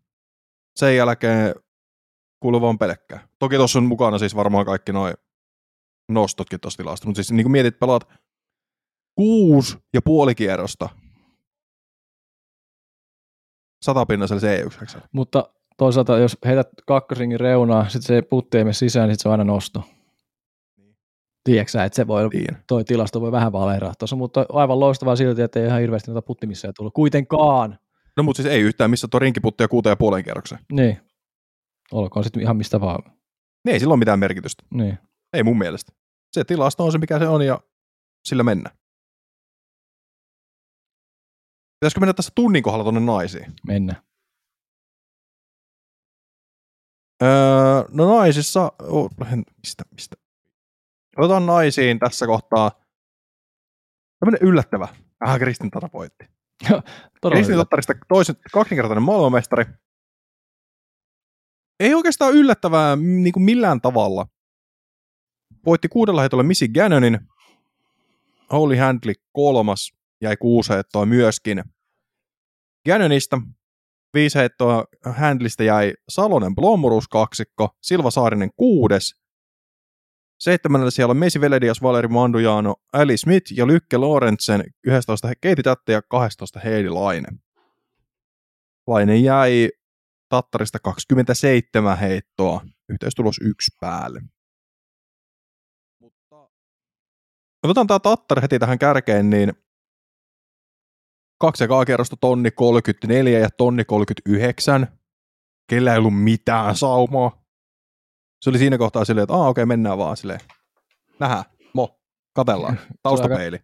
Sen jälkeen kuuluvan pelkkää. Toki tuossa on mukana siis varmaan kaikki noin nostotkin tuossa tilasta, mutta siis niin kuin mietit, pelaat kuusi ja puoli kierrosta satapinnasella C1. Mutta toisaalta jos heität kakkosringin reunaa, sitten se putti ei sisään, niin sitten se on aina nosto. Niin. Tiedätkö että se voi, niin. toi tilasto voi vähän valeraa tuossa, mutta aivan loistavaa silti, että ei ihan hirveästi noita puttimissa tullut. Kuitenkaan. No mutta siis ei yhtään, missä tuo rinkiputtia kuuteen ja puolen kerroksen. Niin. Olkoon sitten ihan mistä vaan. Niin ei sillä ole mitään merkitystä. Niin. Ei mun mielestä. Se tilasto on se, mikä se on ja sillä mennä. Pitäisikö mennä tässä tunnin kohdalla tuonne naisiin? Mennä. Öö, no naisissa, oh, mistä, mistä? Otetaan naisiin tässä kohtaa tämmöinen yllättävä Ah, Kristin Tatar voitti. Kristin hyvä. Tattarista toisen, kaksinkertainen maailmanmestari. Ei oikeastaan yllättävää niin kuin millään tavalla. Voitti kuudella heitolla Missy Gannonin. Holy Handley kolmas, jäi kuusi heittoa myöskin. Gannonista viisi heittoa Handlista jäi Salonen Blomurus kaksikko, Silva Saarinen kuudes. Seitsemännellä siellä on Messi Veledias, Valeri Mandujano, Ali Smith ja Lykke Lorentzen, 11 Keiti Tätte ja 12 Heidi Laine. Laine jäi Tattarista 27 heittoa, yhteistulos yksi päälle. Mutta otetaan tämä Tattar heti tähän kärkeen, niin kaksi ekaa kerrosta tonni 34 ja tonni 39. Kellä ei ollut mitään saumaa. Se oli siinä kohtaa silleen, että okei, okay, mennään vaan silleen. Nähdään, mo, katellaan, taustapeili.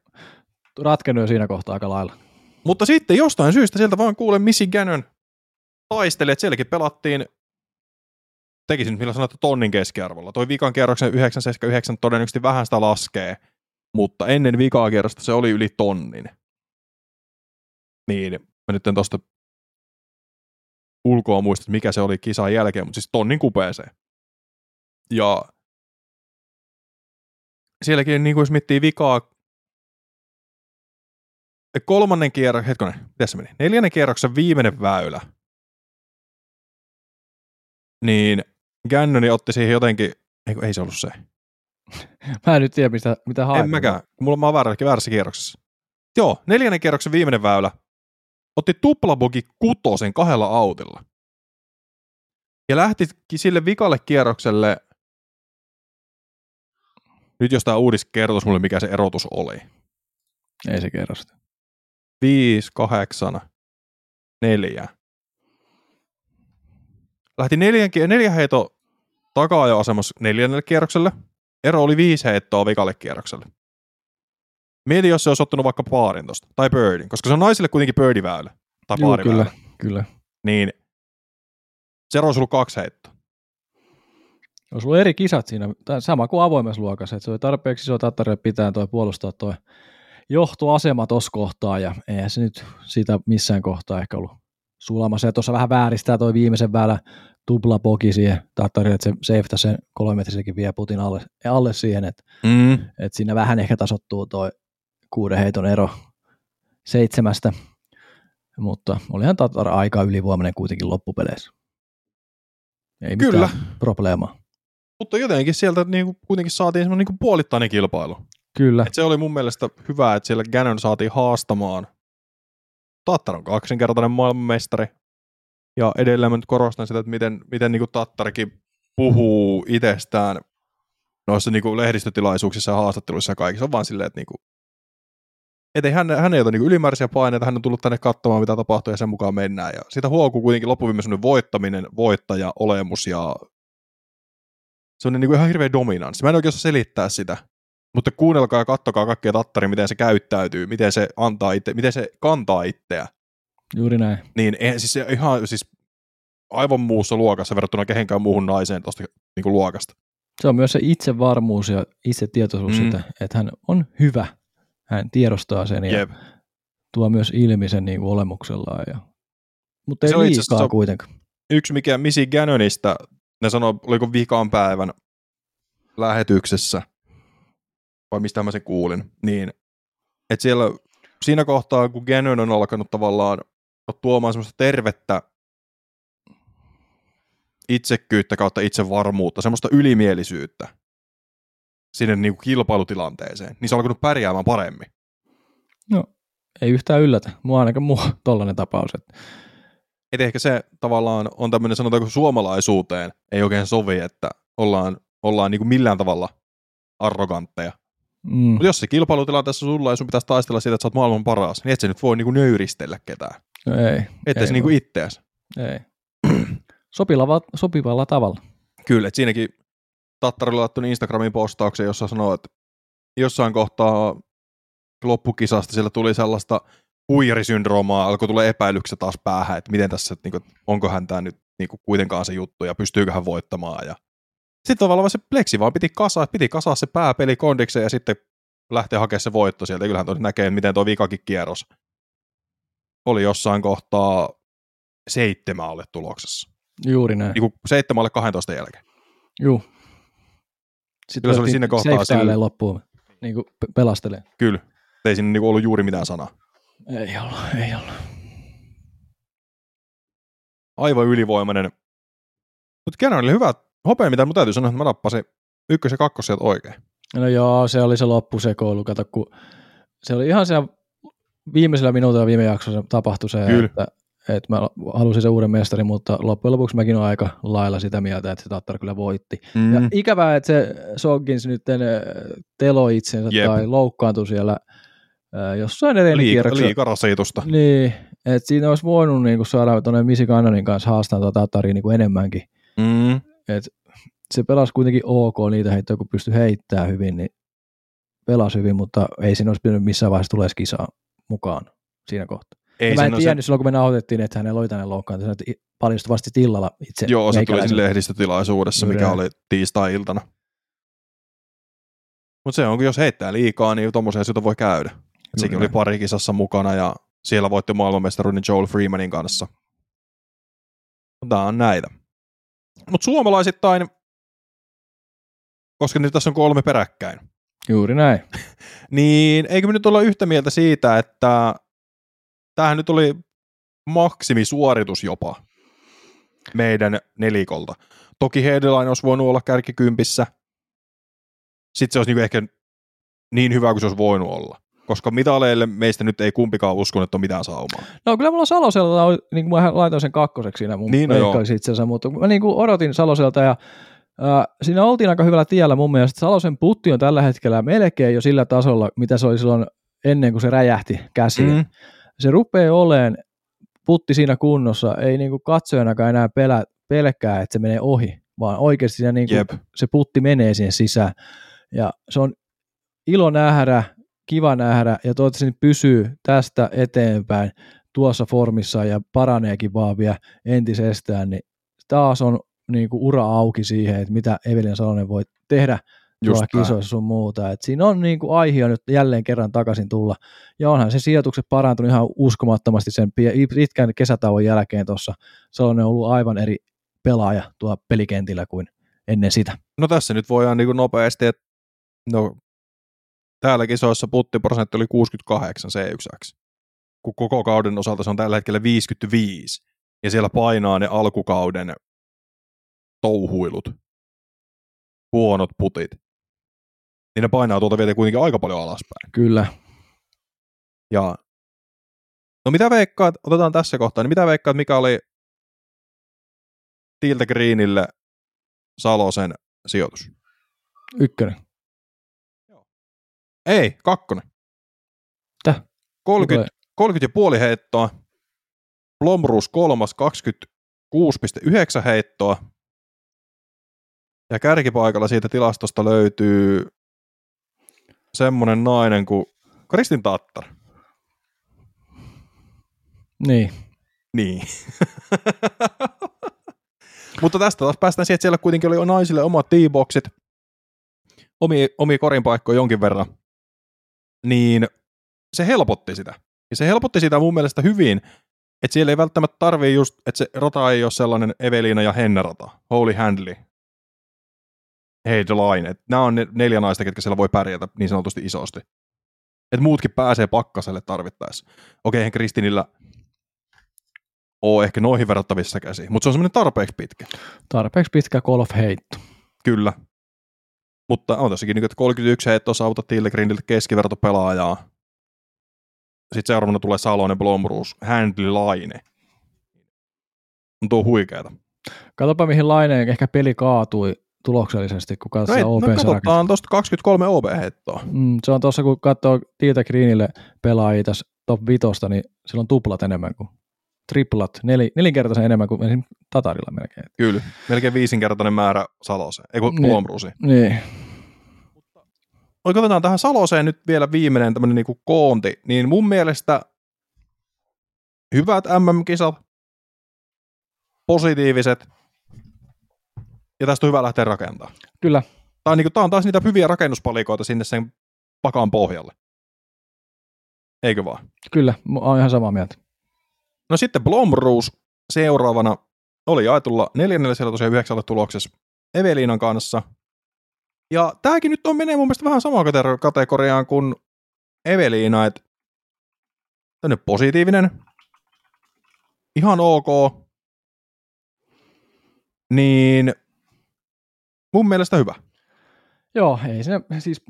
Ratkennut jo siinä kohtaa aika lailla. Mutta sitten jostain syystä sieltä vaan kuulen Missy Gannon taisteli, että sielläkin pelattiin, tekisin nyt millä sanoa, tonnin keskiarvolla. Toi vikan kierroksen 979 todennäköisesti vähän sitä laskee, mutta ennen vikaa kierrosta se oli yli tonnin. Niin, mä nyt en tosta ulkoa muista, mikä se oli kisan jälkeen, mutta siis tonnin kupeeseen. Ja sielläkin, niin kuin jos miettii vikaa, kolmannen kierroksen, hetkonen, miten se meni? Neljännen kierroksen viimeinen väylä. Niin Gannoni otti siihen jotenkin, ei, ei se ollut se. Mä en nyt tiedä, mitä, mitä haen. En mäkään, kun mulla mä oon väärä, väärässä kierroksessa. Joo, neljännen kierroksen viimeinen väylä. Otti tuplabogi kutosen kahdella autilla. Ja lähti sille vikalle kierrokselle, nyt jos tämä uudis kertoisi mulle, mikä se erotus oli. Ei se kerro sitä. 5, 8, 4. Lähti neljän, neljä heito takaa asemassa neljännelle kierrokselle. Ero oli viisi heittoa vikalle kierrokselle. Mieti, jos se olisi ottanut vaikka paarin tosta, tai birdin, koska se on naisille kuitenkin birdiväylä, tai paariväylä. kyllä, kyllä. Niin se olisi ollut kaksi heittoa. Olisi ollut eri kisat siinä, sama kuin avoimessa luokassa, että se oli tarpeeksi iso tattarille pitää toi puolustaa toi johtoasema tuossa kohtaa, ja eihän se nyt siitä missään kohtaa ehkä ollut sulamassa. Ja tuossa vähän vääristää toi viimeisen väylä tupla poki siihen tattarille, että se safeta sen kolmemetrisenkin vie putin alle, alle siihen, että, Mm. että siinä vähän ehkä tasottuu toi kuuden heiton ero seitsemästä, mutta olihan Tatar aika ylivoimainen kuitenkin loppupeleissä. Ei mitään Kyllä. probleemaa. Mutta jotenkin sieltä niinku, kuitenkin saatiin semmoinen niinku puolittainen kilpailu. Kyllä. Et se oli mun mielestä hyvä, että siellä Gannon saatiin haastamaan. Tattar on kaksinkertainen maailmanmestari. Ja edelleen mä nyt korostan sitä, että miten, miten niin Tattarikin puhuu itsestään noissa niin lehdistötilaisuuksissa ja haastatteluissa ja kaikissa. On vaan silleen, että niin kuin, et ei hän, hän ei ota niin ylimääräisiä paineita, hän on tullut tänne katsomaan, mitä tapahtuu ja sen mukaan mennään. Ja sitä huokuu kuitenkin loppuviimeisen voittaminen, voittaja, olemus ja se on niin kuin ihan hirveä dominanssi. Mä en oikein selittää sitä. Mutta kuunnelkaa ja kattokaa kaikkia tattari, miten se käyttäytyy, miten se antaa itse, miten se kantaa itseä. Juuri näin. Niin siis se ihan siis aivan muussa luokassa verrattuna kehenkään muuhun naiseen tuosta niin luokasta. Se on myös se itsevarmuus ja itsetietoisuus Mm. sitä, että hän on hyvä. Hän tiedostaa sen ja Jep. tuo myös ilmi sen niin kuin olemuksellaan. Ja... Mutta ei Se on liikaa asiassa- kuitenkaan. Yksi mikä Missy Gannonista, ne sanoi, oliko vikaan päivän lähetyksessä, vai mistä mä sen kuulin, niin että siellä siinä kohtaa, kun Gannon on alkanut tavallaan tuomaan semmoista tervettä itsekkyyttä kautta itsevarmuutta, semmoista ylimielisyyttä sinne niin kuin kilpailutilanteeseen, niin se on alkanut pärjäämään paremmin. No, ei yhtään yllätä. Mua ainakaan muu tollainen tapaus. Että Et ehkä se tavallaan on tämmöinen, sanotaanko suomalaisuuteen, ei oikein sovi, että ollaan, ollaan niin kuin millään tavalla arrogantteja. Mm, Mutta jos se kilpailutilanteessa sulla ja sun pitäisi taistella siitä, että sä oot maailman paras, niin et sä nyt voi niin kuin nöyristellä ketään. no ei. Ettei ei se niin kuin itteäs. Ei. Sopivalla, sopivalla tavalla. Kyllä, että siinäkin Tattarilla laittoi Instagramin postauksen, jossa sanoo, että jossain kohtaa loppukisasta siellä tuli sellaista huijarisyndroomaa, alkoi tulla epäilyksiä taas päähän, että miten tässä, että niinku, onko hän tämä nyt niinku kuitenkaan se juttu ja pystyykö hän voittamaan. Ja... Sitten tavallaan se pleksi vaan piti kasaa, piti kasaa se pääpeli kondikseen ja sitten lähteä hakemaan se voitto sieltä. Kyllähän tuo näkee, miten tuo vikakin kierros oli jossain kohtaa seitsemän alle tuloksessa. Juuri näin. Niin seitsemän alle 12 jälkeen. Juu. Sitten Kyllä se oli siinä kohtaa sillä- loppuun, niin kuin pe- pelastelee. Kyllä. Ei siinä niinku ollut juuri mitään sanaa. Ei ollut, ei ollut. Aivan ylivoimainen. Mutta Kenanille hyvä hopea, mitä mun täytyy sanoa, että mä nappasin ykkös- ja kakkos sieltä oikein. No joo, se oli se loppusekoilu, kato, kun se oli ihan siellä viimeisellä minuutilla viime jaksossa tapahtui se, Kyllä. että, että mä halusin se uuden mestarin, mutta loppujen lopuksi mäkin olen aika lailla sitä mieltä, että se Tattar kyllä voitti. Mm. Ja ikävää, että se Soggins nyt äh, teloi itsensä Jep. tai loukkaantui siellä äh, jossain edelleen Liika, kierroksella. liika rasitusta. Niin, että siinä olisi voinut niin kuin saada tuonne Misi Kannanin kanssa haastaa tuota Tattaria niin kuin enemmänkin. Mm. Et se pelasi kuitenkin ok niitä heittoja, kun pystyi heittämään hyvin, niin pelasi hyvin, mutta ei siinä olisi pitänyt missään vaiheessa tulee kisaa mukaan siinä kohtaa. Ei mä en tiennyt silloin, kun me nauhoitettiin, että hänellä oli tänne loukkaantunut, että paljastui vasta tilalla itse. Joo, se tuli siinä lehdistötilaisuudessa, mikä oli tiistai-iltana. Mutta se on, jos heittää liikaa, niin tommosia asioita voi käydä. Et Sekin oli pari kisassa mukana ja siellä voitti maailmanmestaruuden Joel Freemanin kanssa. Tämä on näitä. Mutta suomalaisittain, koska nyt tässä on kolme peräkkäin, Juuri näin. niin eikö me nyt olla yhtä mieltä siitä, että tämähän nyt oli maksimisuoritus jopa meidän nelikolta. Toki Headline olisi voinut olla kärkikympissä. Sitten se olisi niinku ehkä niin hyvä kuin se olisi voinut olla. Koska mitaleille meistä nyt ei kumpikaan uskonut, että on mitään saumaa. No kyllä mulla Salosella, oli- niin kuin mä laitoin sen kakkoseksi siinä mun Niin, no itse asiassa, mutta mä niin kuin odotin Saloselta ja äh, siinä oltiin aika hyvällä tiellä mun mielestä. Salosen putti on tällä hetkellä melkein jo sillä tasolla, mitä se oli silloin ennen kuin se räjähti käsiin. Mm. Se rupeaa oleen putti siinä kunnossa, ei niin kuin katsojanakaan enää pelä, pelkää, että se menee ohi, vaan oikeasti niin kuin Jep. se putti menee siihen sisään. Ja se on ilo nähdä, kiva nähdä ja toivottavasti pysyy tästä eteenpäin tuossa formissa ja paraneekin vaan vielä entisestään, niin taas on niin kuin ura auki siihen, että mitä Evelin Salonen voi tehdä tuolla kisoissa sun muuta. Et siinä on niin kuin aihio nyt jälleen kerran takaisin tulla. Ja onhan se sijoitukset parantunut ihan uskomattomasti sen pitkän kesätauon jälkeen tuossa. Salonen on ollut aivan eri pelaaja tuolla pelikentillä kuin ennen sitä. No tässä nyt voidaan niin nopeasti, että no, täällä kisoissa puttiprosentti oli 68 C1X. Kun koko kauden osalta se on tällä hetkellä 55. Ja siellä painaa ne alkukauden touhuilut. Huonot putit. Niin ne painaa tuolta vielä kuitenkin aika paljon alaspäin. Kyllä. Ja no mitä veikkaat, otetaan tässä kohtaa, niin mitä veikkaat, mikä oli Tiltä Greenille Salosen sijoitus? Ykkönen. Ei, kakkonen. Täh? 30, 30 ja puoli heittoa. Blomruus kolmas 26,9 heittoa. Ja kärkipaikalla siitä tilastosta löytyy semmonen nainen kuin Kristin Tattar. Niin. Niin. Mutta tästä taas päästään siihen, että siellä kuitenkin oli naisille omat T-boksit, omi, omi korinpaikkoja jonkin verran, niin se helpotti sitä. Ja se helpotti sitä mun mielestä hyvin, että siellä ei välttämättä tarvii just, että se rata ei ole sellainen Eveliina ja Henna rata, Holy Handley, Hey the Line. Et nämä on ne neljä naista, ketkä siellä voi pärjätä niin sanotusti isosti. Että muutkin pääsee pakkaselle tarvittaessa. Okei, eihän Kristinillä ole ehkä noihin verrattavissa käsi, mutta se on semmoinen tarpeeksi pitkä. Tarpeeksi pitkä golf heitto. Kyllä. Mutta on tossakin, niin, että 31 heittoa saavutat Tildegrindiltä keskivertopelaajaa. Sitten seuraavana tulee Salonen, Blomruus, Handley, Laine. On tuo huikeeta. Katsopa mihin Laineen ehkä peli kaatui tuloksellisesti, kun katsoo no, no katsotaan tuosta 23 OB-heittoa. Mm, se on tuossa, kun katsoo Tiiltä Greenille pelaajia tässä top vitosta, niin sillä on tuplat enemmän kuin triplat, nel, nelinkertaisen enemmän kuin esimerkiksi Tatarilla melkein. Kyllä. Melkein viisinkertainen määrä Saloseen. Ei kun Niin. Blomruusiin. Niin, otetaan tähän Saloseen nyt vielä viimeinen tämmöinen niin koonti. Niin mun mielestä hyvät MM-kisat, positiiviset, ja tästä on hyvä lähteä rakentamaan. kyllä. Tämä on, niin kuin, tämä on taas niitä hyviä rakennuspalikoita sinne sen pakan pohjalle. Eikö vaan? Kyllä, mä oon ihan samaa mieltä. No sitten Blomroos seuraavana oli jaetulla neljännellä siellä tosiaan yhdeksällä tuloksessa Eveliinan kanssa. Ja tämäkin nyt on menee mun mielestä vähän samaan kate- kategoriaan kuin Eveliina, että tänne positiivinen, ihan ok, niin mun mielestä hyvä. Joo, ei se, siis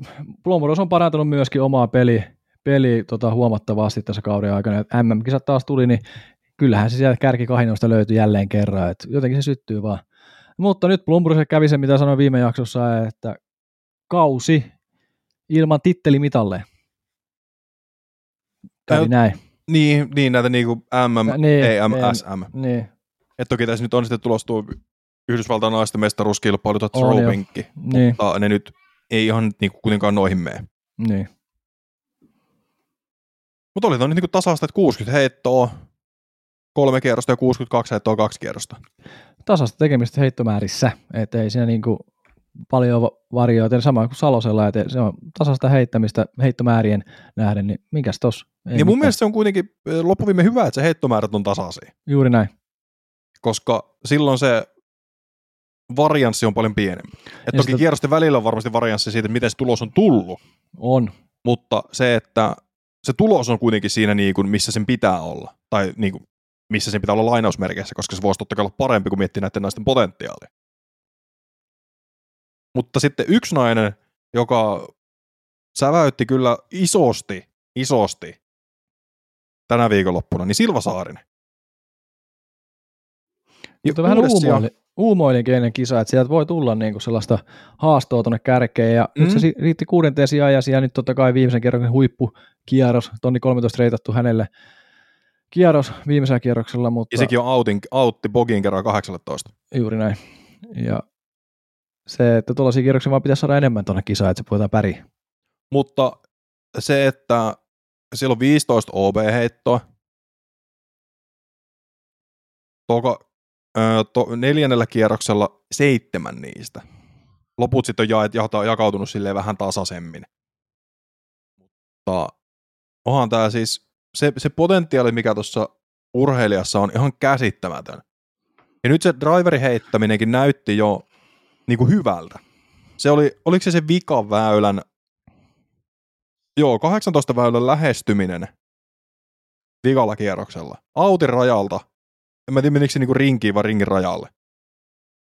Blomuros on parantanut myöskin omaa peli, peli tota, huomattavasti tässä kauden aikana. MM-kisat taas tuli, niin kyllähän se sieltä kärkikahinoista löytyi jälleen kerran, että jotenkin se syttyy vaan. Mutta nyt Blombrosille kävi se, mitä sanoin viime jaksossa, että kausi ilman tittelimitalleja. Kävi näin. Niin, niin näitä niinku MM, Niin, EM, EM. SM. Niin, Et toki tässä nyt on sitten tulossa tuo Yhdysvaltain naisten mestaruuskilpailu, tuo On throwbankki, niin, mutta ne nyt ei ihan niinku kuitenkaan noihin mene. niin. Mutta oli toi nyt niinku tasasta, että 60 heittoa, kolme kierrosta ja 62 heittoa kaksi kierrosta. tasasta tekemistä heittomäärissä, että ei siinä niinku paljon va- varjoita, sama kuin Salosella, että se on tasasta heittämistä heittomäärien nähden, niin mikäs tos? Ei ja mun mitään. mielestä se on kuitenkin eh, loppuviime hyvä, että se heittomäärät on tasaisia, Juuri näin. koska silloin se varianssi on paljon pienempi. Et Ja toki sitä- kierrosten välillä on varmasti varianssi siitä, miten se tulos on tullut, On. mutta se, että se tulos on kuitenkin siinä, niin kuin, missä sen pitää olla, tai niin kuin, missä sen pitää olla lainausmerkeissä, koska se voisi totta kai olla parempi kuin miettiä näiden naisten potentiaalia. Mutta sitten yksi nainen, joka säväytti kyllä isosti, isosti tänä viikonloppuna, niin Silva Saarinen. Mutta vähän uumoili, uumoilinkin ennen kisaa, että sieltä voi tulla niinku sellaista haastoa tuonne kärkeen, ja mm. nyt se Mm. riitti kuudenteen sijaan, ja siellä nyt totta kai viimeisen kerroksen huippukierros, tonni 13 reitattu hänelle kierros viimeisellä kierroksella, mutta Ja sekin on outin, outti Bogin kerran 18. juuri näin. Ja se, että tuollaisia kierroksia vaan pitäisi saada enemmän tuonne kisaan, että se puhutaan päri. Mutta se, että siellä on 15 OB-heittoa, Toka, to, neljännellä kierroksella seitsemän niistä. Loput sitten on jaet, jata, jakautunut silleen vähän tasaisemmin. Mutta onhan tämä siis, se, se potentiaali, mikä tuossa urheilijassa on ihan käsittämätön. Ja nyt se driverin heittäminenkin näytti jo niin kuin hyvältä. Se oli, oliko se se vikaväylän Joo, 18 väylän lähestyminen vikalla kierroksella. Autin rajalta. En mä tiedä, menikö se niinku rinkiin vai ringin rajalle.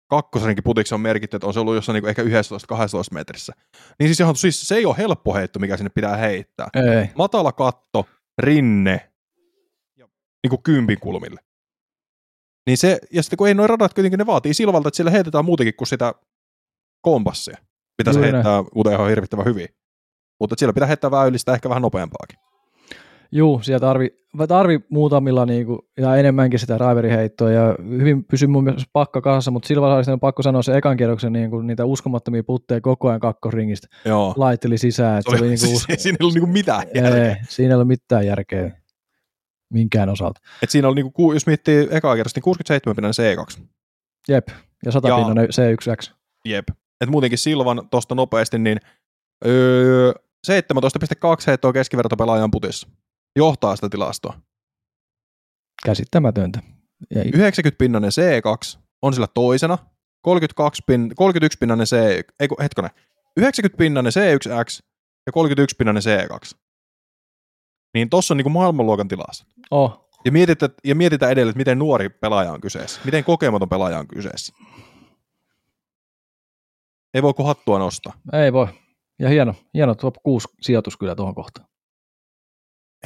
Kakkosrinkin putiksi on merkitty, että on se ollut jossain niinku ehkä 11-12 metrissä. Niin siis, ihan, siis se ei ole helppo heitto, mikä sinne pitää heittää. Ei. Matala katto, rinne ja niinku kympin kulmille. Niin se, ja sitten kun ei noin radat kuitenkin, ne vaatii Silvalta, että siellä heitetään muutenkin kuin sitä kompassia. Mitä se heittää muuten ihan hirvittävän hyvin. Mutta siellä pitää heittää väylistä ehkä vähän nopeampaakin. Juu, siellä tarvi, tarvi muutamilla niinku, ja enemmänkin sitä driveriheittoa ja hyvin pysy mun mielestä pakka kasassa, mutta Silva Saaristen on pakko sanoa se ekan kierroksen niinku, niitä uskomattomia putteja koko ajan kakkosringistä Joo. laitteli sisään. että Se Se oli, oli, niinku, siis, siinä ei ollut niinku mitään järkeä. ei, siinä ei ole mitään järkeä minkään osalta. Et siinä oli, niinku, ku- jos miettii ekaa kerrasta, niin 67 pinnan C2. Jep, ja 100 Ja- pinnanen C1X. Jep. Et muutenkin Silvan tuosta nopeasti, niin öö, 17,2 heittoa keskivertopelaajan putissa. Johtaa sitä tilastoa. Käsittämätöntä. Ja 90 pinnanen C2 on sillä toisena. 32 pin, 31 pinnanen C, ei kun, hetkonen, 90 pinnanen C1X ja 31 pinnanen C2. Niin tossa on niinku maailmanluokan tilassa. oh, Ja, mietit, et- ja mietitään edelleen, että miten nuori pelaaja on kyseessä. Miten kokematon pelaaja on kyseessä. Ei voi kuin hattua nostaa. ei voi. Ja hieno, hieno top 6 sijoitus kyllä tuohon kohtaan.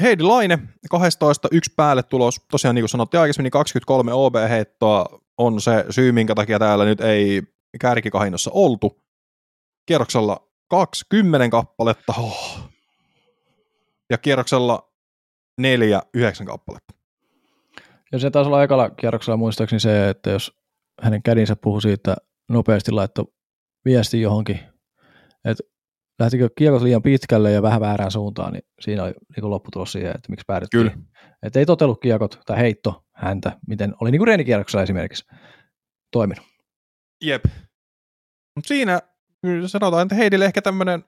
Heidi Laine, 12, yksi päälle tulos. Tosiaan niin kuin sanottiin aikaisemmin, niin 23 OB-heittoa on se syy, minkä takia täällä nyt ei kärkikahinossa oltu. Kierroksella 20 kappaletta. Oh. Ja kierroksella 4, 9 kappaletta. Ja se taisi olla ekalla kierroksella muistaakseni se, että jos hänen kädinsä puhui siitä nopeasti laitto viesti johonkin, että lähtikö kiekot liian pitkälle ja vähän väärään suuntaan, niin siinä oli niin lopputulos siihen, että miksi päädyttiin. Kyllä. Että ei totellut kiekot tai heitto häntä, miten oli niin kuin reenikierroksella esimerkiksi toiminut. Jep. Mutta siinä sanotaan, että Heidille ehkä tämmöinen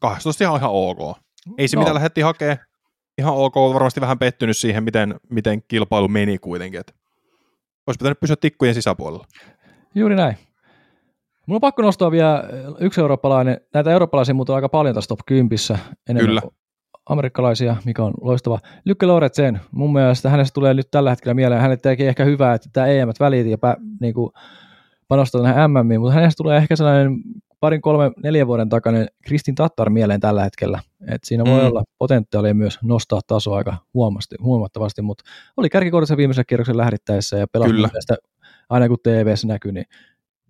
18 ihan, ihan ok. Ei se No. mitä lähdettiin hakemaan. Ihan ok, varmasti vähän pettynyt siihen, miten, miten kilpailu meni kuitenkin. Et olisi pitänyt pysyä tikkujen sisäpuolella. Juuri näin. Mulla on pakko nostaa vielä yksi eurooppalainen. Näitä eurooppalaisia muuten on aika paljon tässä top 10. Enemmän Kyllä. amerikkalaisia, mikä on loistava. Lykke Loretsen, mun mielestä hänestä tulee nyt tällä hetkellä mieleen, hänet tekee ehkä hyvää, että tämä EM väliin ja pä, niin kuin panostaa tähän MMiin, mutta hänestä tulee ehkä sellainen parin, kolme, neljän vuoden takainen Kristin Tattar mieleen tällä hetkellä. Et siinä voi Mm. olla potentiaalia myös nostaa tasoa aika huomasti, huomattavasti, mutta oli kärkikortissa viimeisellä kierroksella lähdittäessä ja pelasi aina kun TVssä näkyy, niin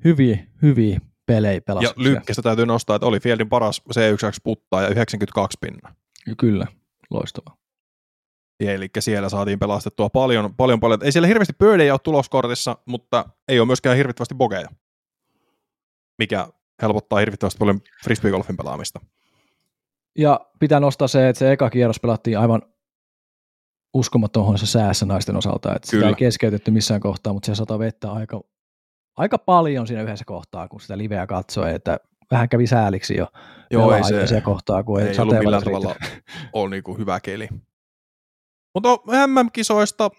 hyviä, hyviä pelejä pelasi. Ja Lykkestä täytyy nostaa, että oli Fieldin paras C1 puttaa ja 92 pinna. Kyllä, loistava. Eli siellä saatiin pelastettua paljon, paljon, paljon. Ei siellä hirveästi birdejä ole tuloskortissa, mutta ei ole myöskään hirvittävästi bogeja, mikä helpottaa hirvittävästi paljon frisbeegolfin pelaamista. Ja pitää nostaa se, että se eka kierros pelattiin aivan uskomaton huonossa säässä naisten osalta, että sitä ei keskeytetty missään kohtaa, mutta se sata vettä aika, aika paljon siinä yhdessä kohtaa, kun sitä liveä katsoi, että vähän kävi sääliksi jo Joo, ei se, kohtaa, kun ei, ei ollut millään riitä. tavalla ole niinku hyvä keli. Mutta MM-kisoista,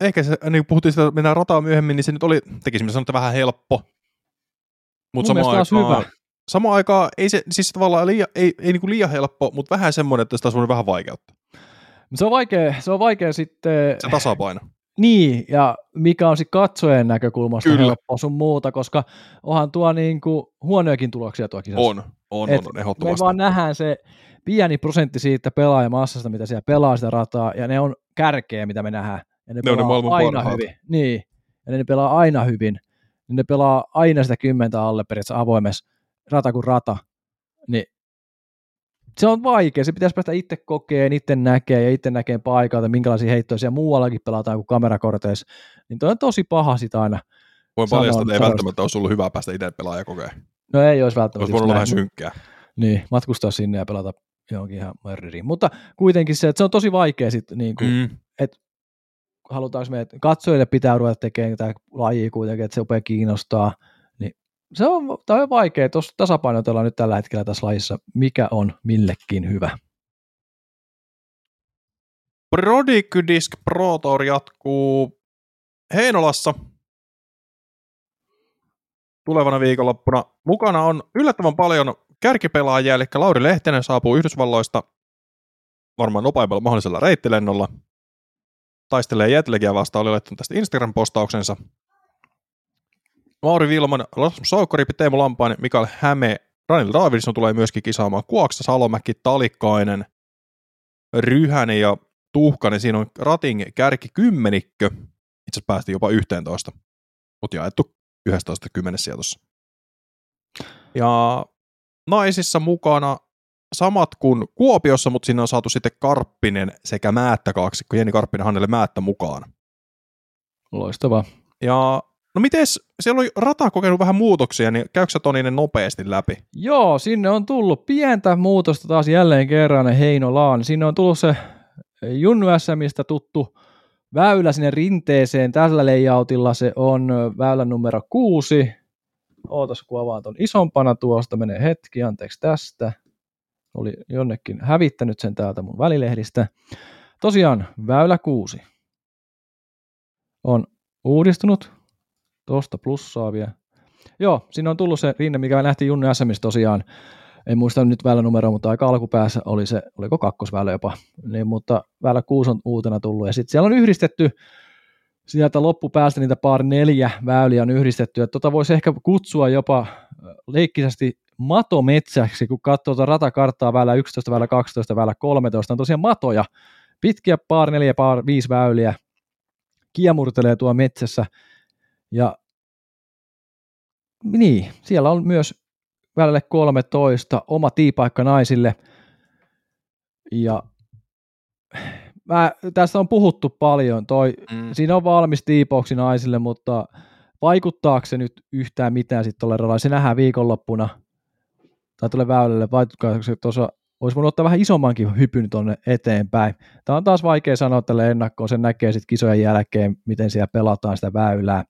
ehkä se, niin kuin puhuttiin sitä, mennään rataa myöhemmin, niin se nyt oli, tekisimme sanoa, että vähän helppo. Mutta samaan aikaan, samaan aikaan ei se siis tavallaan liian, ei, ei niinku liian helppo, mutta vähän semmoinen, että sitä voinut vähän vaikeutta. Se on vaikea, se on vaikea sitten, Se tasapaino. Niin, ja mikä on sitten katsojen näkökulmasta Kyllä. helppoa sun muuta, koska onhan tuo niin kuin huonojakin tuloksia tuo kisassa. On, on, Et on, Me ehdottomasti. vaan nähdään se pieni prosentti siitä pelaajamassasta, mitä siellä pelaa sitä rataa, ja ne on kärkeä, mitä me nähdään. Ja ne, Ne on ne aina parhaat. hyvin. Niin, ja ne pelaa aina hyvin. Ne pelaa aina sitä kymmentä alle periaatteessa avoimessa rata kuin rata. Se on vaikea, se pitäisi päästä itse kokeen, itse näkee ja itse näkee paikalta, minkälaisia heittoja siellä muuallakin pelataan kuin kamerakorteissa. Niin toi on tosi paha sitä aina. Voin paljastaa, että ei sanon- välttämättä olisi ollut hyvä päästä itse pelaajakokeen. No ei olisi välttämättä. Olisi voinut olla vähän synkkää. Niin, matkustaa sinne ja pelata johonkin ihan murderiin. Mutta kuitenkin se, että se on tosi vaikea sitten, niin kuin, mm. Mm. halutaanko me, että katsojille pitää ruveta tekemään tämä laji kuitenkin, että se rupeaa kiinnostaa. Se on, tämä on vaikea, tuossa tasapainotellaan nyt tällä hetkellä tässä lajissa, mikä on millekin hyvä. Prodigy Disc Pro Tour jatkuu Heinolassa tulevana viikonloppuna. Mukana on yllättävän paljon kärkipelaajia, eli Lauri Lehtinen saapuu Yhdysvalloista varmaan nopeimmalla mahdollisella reittilennolla. Taistelee Jetlegia vastaan, oli laittanut tästä Instagram-postauksensa. Mauri Vilman, Rasmus Saukkaripi, Teemu Lampainen, Mikael Häme, Daniel Davidson tulee myöskin kisaamaan. Kuoksa, Salomäki, Talikkainen, Ryhänen ja Tuhkanen. Siinä on Rating kärki kymmenikkö. Itse asiassa päästiin jopa 11, mutta jaettu 11 kymmenessä tuossa. Ja naisissa mukana samat kuin Kuopiossa, mutta sinne on saatu sitten Karppinen sekä Määttä kaksikko. Jenni Karppinen Hannele Määttä mukaan. Loistavaa. Ja no mites, siellä oli rata kokenut vähän muutoksia, niin käykö Toninen nopeasti läpi? Joo, sinne on tullut pientä muutosta taas jälleen kerran Heinolaan. Sinne on tullut se Junnu SMistä tuttu väylä sinne rinteeseen. Tällä layoutilla se on väylä numero kuusi. Ootas, kun avaan ton isompana tuosta, menee hetki, anteeksi tästä. Oli jonnekin hävittänyt sen täältä mun välilehdistä. Tosiaan, väylä kuusi on uudistunut. Tuosta plussaa vielä. Joo, siinä on tullut se rinne, mikä nähtiin Junnu SMistä tosiaan. En muista nyt väylä numeroa, mutta aika alkupäässä oli se, oliko kakkosväylä jopa. Niin, mutta väylä kuusi on uutena tullut. Ja sitten siellä on yhdistetty sieltä loppupäästä niitä pari neljä väyliä on yhdistetty. Että tota voisi ehkä kutsua jopa leikkisesti matometsäksi, kun katsoo tuota ratakarttaa väylä 11, väylä 12, väylä 13. On tosiaan matoja, pitkiä pari neljä, pari viisi väyliä, kiemurtelee tuo metsässä. Ja niin, siellä on myös välille 13 oma tiipaikka naisille. Ja mä, tästä on puhuttu paljon. Toi, Mm. Siinä on valmis tiipauksi naisille, mutta vaikuttaako se nyt yhtään mitään sitten tuolle radalle? Se nähdään viikonloppuna tai tuolle väylälle. Vaikuttaako se tuossa, olisi voinut ottaa vähän isommankin hypyn tuonne eteenpäin. Tämä on taas vaikea sanoa tälle ennakkoon. Sen näkee sitten kisojen jälkeen, miten siellä pelataan sitä väylää.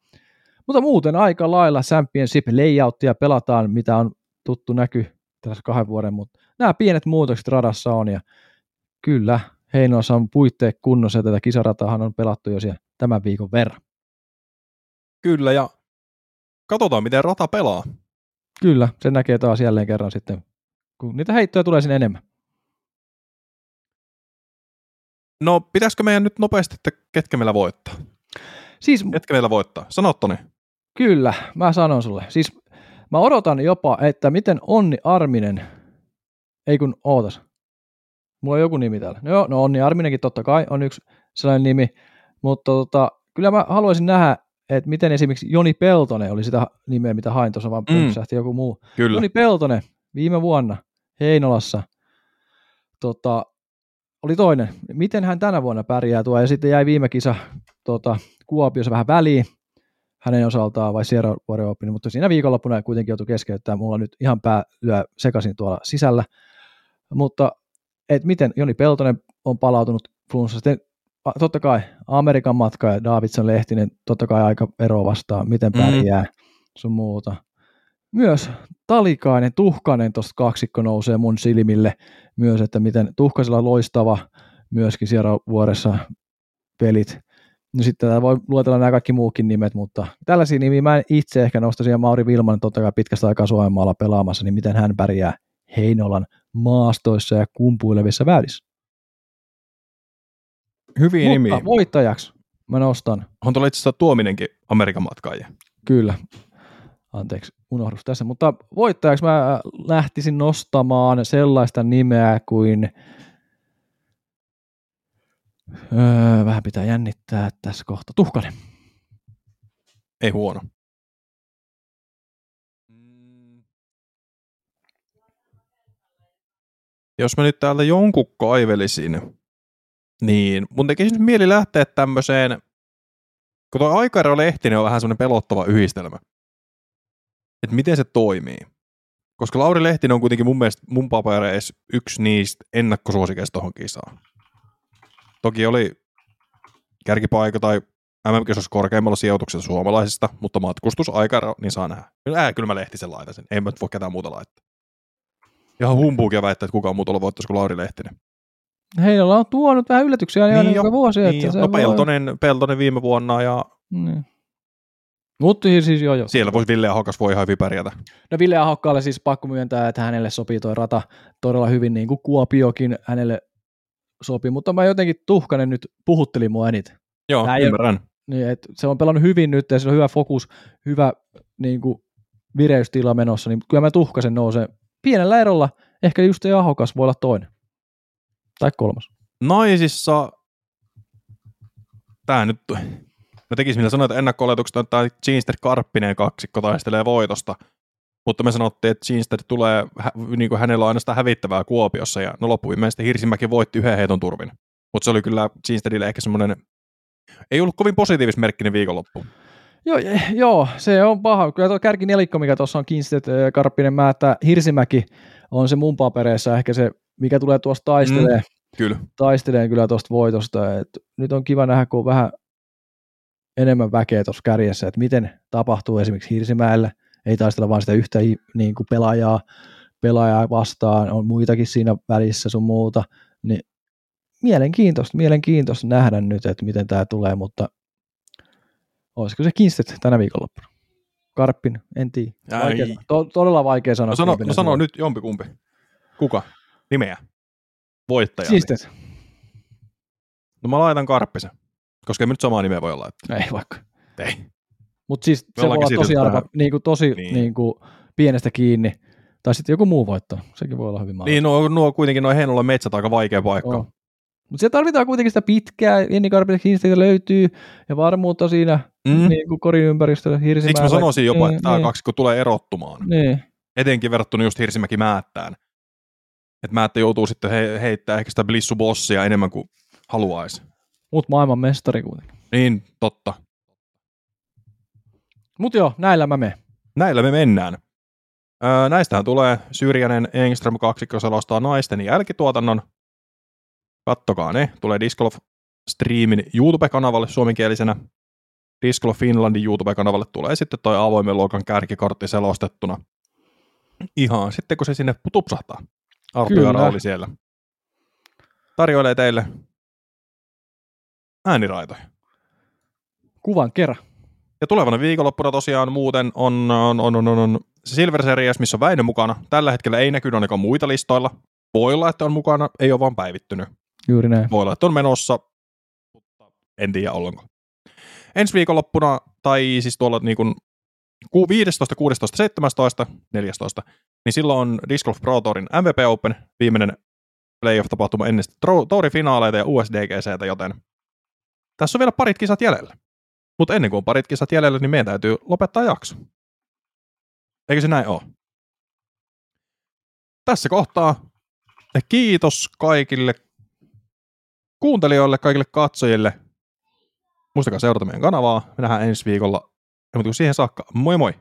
Mutta muuten aika lailla Championship layouttia pelataan, mitä on tuttu näky tässä kahden vuoden, mutta nämä pienet muutokset radassa on ja kyllä Heinolassa on puitteet kunnossa ja tätä kisarataahan on pelattu jo siellä tämän viikon verran. Kyllä, ja katsotaan, miten rata pelaa. Kyllä, se näkee taas jälleen kerran sitten, kun niitä heittoja tulee sinne enemmän. No, pitäisikö meidän nyt nopeasti, että ketkä meillä voittaa? Siis Ketkä meillä voittaa? Sano Toni. Kyllä, mä sanon sulle. Siis mä odotan jopa, että miten Onni Arminen, ei kun ootas, mulla on joku nimi täällä. No, joo, no Onni Arminenkin totta kai on yksi sellainen nimi, mutta tota, kyllä mä haluaisin nähdä, että miten esimerkiksi Joni Peltonen oli sitä nimeä, mitä hain tuossa, vaan Mm. mm. joku muu. Kyllä. Joni Peltonen viime vuonna Heinolassa tota, oli toinen. Miten hän tänä vuonna pärjää tuo? Ja sitten jäi viime kisa tota, Kuopiossa vähän väliin hänen osaltaan vai Sierra Vuoren Open, mutta siinä viikonloppuna kuitenkin joutui keskeyttämään. Mulla nyt ihan pää lyö sekaisin tuolla sisällä. Mutta et miten Joni Peltonen on palautunut flunssasta. Sitten totta kai Amerikan matka ja Davidson Lehtinen totta kai aika ero vastaan, miten pärjää sun muuta. Myös Talikainen, Tuhkanen tuosta kaksikko nousee mun silmille myös, että miten Tuhkasella loistava myöskin Sierra vuoressa pelit. No sitten täällä voi luetella nämä kaikki muukin nimet, mutta tällaisia nimiä mä itse ehkä nostaisin, ja Mauri Vilman totta kai pitkästä aikaa Suomenmaalla pelaamassa, niin miten hän pärjää Heinolan maastoissa ja kumpuilevissa väylissä. Hyviä nimiä. Mutta voittajaksi mä nostan, On tuolla itse asiassa Tuominenkin Amerikan matkaajia. kyllä, anteeksi, unohdus tässä, mutta voittajaksi mä lähtisin nostamaan sellaista nimeä kuin, öö, vähän pitää jännittää tässä kohta, Tuhkanen. Ei huono. Jos mä nyt täältä jonkun kaivelisin, niin mun tekisi nyt mieli lähteä tämmöiseen, kun tuo Aikaro Lehtinen on vähän semmoinen pelottava yhdistelmä. Että miten se toimii. Koska Lauri Lehtinen on kuitenkin mun mielestä mun papereissa yksi niistä ennakkosuosikeista tuohon kisaan. Toki oli kärkipaikka tai MM-kisossa korkeimmalla sijoituksella suomalaisista, mutta matkustusaika, niin saa nähdä. Ää, kyllä mä Lehtisen laitan sen. Ei mä nyt voi ketään muuta laittaa. Ihan humpuukia väittää, että kukaan muu tuolla voittaisi kuin Lauri Lehtinen. Heinolla on tuonut vähän yllätyksiä niin Niin joka jo, vuosi. Niin, että jo. se no voi- Peltonen, Peltonen viime vuonna ja Niin. Mutta siis joo joo. siellä voisi Ville Ahokas voi ihan hyvin pärjätä. No Ville Ahokkaalle siis pakko myöntää, että hänelle sopii tuo rata todella hyvin, niin kuin Kuopiokin hänelle sopii, mutta mä jotenkin Tuhkanen nyt puhutteli mua eniten. Joo, ei ymmärrän. Niin, et se on pelannut hyvin nyt ja sillä on hyvä fokus, hyvä niin kuin, vireystila menossa, niin kyllä mä Tuhkasen nousee pienellä erolla. Ehkä just se Ahokas voi olla toinen. Tai kolmas. Naisissa, tää nyt, mä tekisin millä sanoa, että ennakko-oletukset on, että Ginster Karppinen kaksikko taistelee voitosta, mutta me sanottiin, että Ginster tulee, niin kuin hänellä on aina sitä hävittävää Kuopiossa, ja no loppuviimeisesti Hirsimäki voitti yhden heiton turvin. Mutta se oli kyllä Ginsterille ehkä semmoinen, ei ollut kovin positiivismerkkinen viikonloppu. Joo, je- joo, se on paha. Kyllä tuo kärkinelikko, mikä tuossa on Kinsted, äh, Karppinen, Määttä, Hirsimäki on se mun papereissa ehkä se, mikä tulee tuosta taistelee, mm. Kyllä. taistelee kyllä tuosta voitosta. Et nyt on kiva nähdä, kun on vähän enemmän väkeä tuossa kärjessä, että miten tapahtuu esimerkiksi Hirsimäellä. Ei taistella vain sitä yhtä niin kuin pelaajaa, pelaajaa vastaan, on muitakin siinä välissä sun muuta. Niin mielenkiintoista, mielenkiintoista nähdä nyt, että miten tämä tulee, mutta olisiko se Kinstet tänä viikonloppuna? Karppin, en tiedä. Ai. Vaikea, to, todella vaikea sanoa. No sano, no sano nyt jompikumpi. Kuka? Nimeä. Voittaja. Kinstet. No mä laitan Karppisen, koska ei nyt samaa nimeä voi olla. Että Ei vaikka. ei. Mutta siis se voi olla tosi, arva, niin kuin tosi Niin. niin. Kuin pienestä kiinni. Tai sitten joku muu voittaa. Sekin voi olla hyvin mahdollista. Niin, nuo, nuo kuitenkin nuo Heinolan metsät aika vaikea paikka. On. Mutta siellä tarvitaan kuitenkin sitä pitkää, Jenni Karpinen Kiinsteitä löytyy, ja varmuutta siinä Mm. niin kuin korin ympäristöllä hirsimäärä. Siksi mä sanoisin jopa, niin, että tämä niin, kaksikko tulee erottumaan. Niin. Etenkin verrattuna just Hirsimäki Määttään. Että Määttä joutuu sitten he, heittää ehkä sitä blissubossia enemmän kuin haluaisi. Mut maailman mestari kuitenkin. Niin, totta. Mut joo, näillä mä menen. Näillä me mennään. Öö, näistähän tulee Syrjänen Engström kaksikko selostaa naisten jälkituotannon. Kattokaa ne. Tulee Disc Golf Streamin YouTube-kanavalle suomenkielisenä. Disc Golf Finlandin YouTube-kanavalle tulee sitten toi avoimen luokan kärkikortti selostettuna. Ihan sitten, kun se sinne tupsahtaa. Arttu oli siellä. Tarjoilee teille ääniraitoja. Kuvan kerran. Ja tulevana viikonloppuna tosiaan muuten on, on, on, on, on, on se Silver Series, missä on Väinö mukana. Tällä hetkellä ei näkynyt ainakaan muita listoilla. Voi olla, että on mukana, ei ole vaan päivittynyt. Juuri näin. Voi olla, että on menossa, mutta en tiedä ollenko. Ensi viikonloppuna, tai siis tuolla niin kuin 15, 16, 17, 14, niin silloin on Disc Golf Pro Tourin MVP Open, viimeinen playoff-tapahtuma ennen Touri-finaaleita ja USDGCtä, joten tässä on vielä parit kisat jäljellä. Mutta ennen kuin on parit kisat jäljellä, niin meidän täytyy lopettaa jakso. Eikö se näin ole? Tässä kohtaa kiitos kaikille kuuntelijoille, kaikille katsojille. Muistakaa seurata meidän kanavaa. Me nähdään ensi viikolla. Ja siihen saakka, moi moi!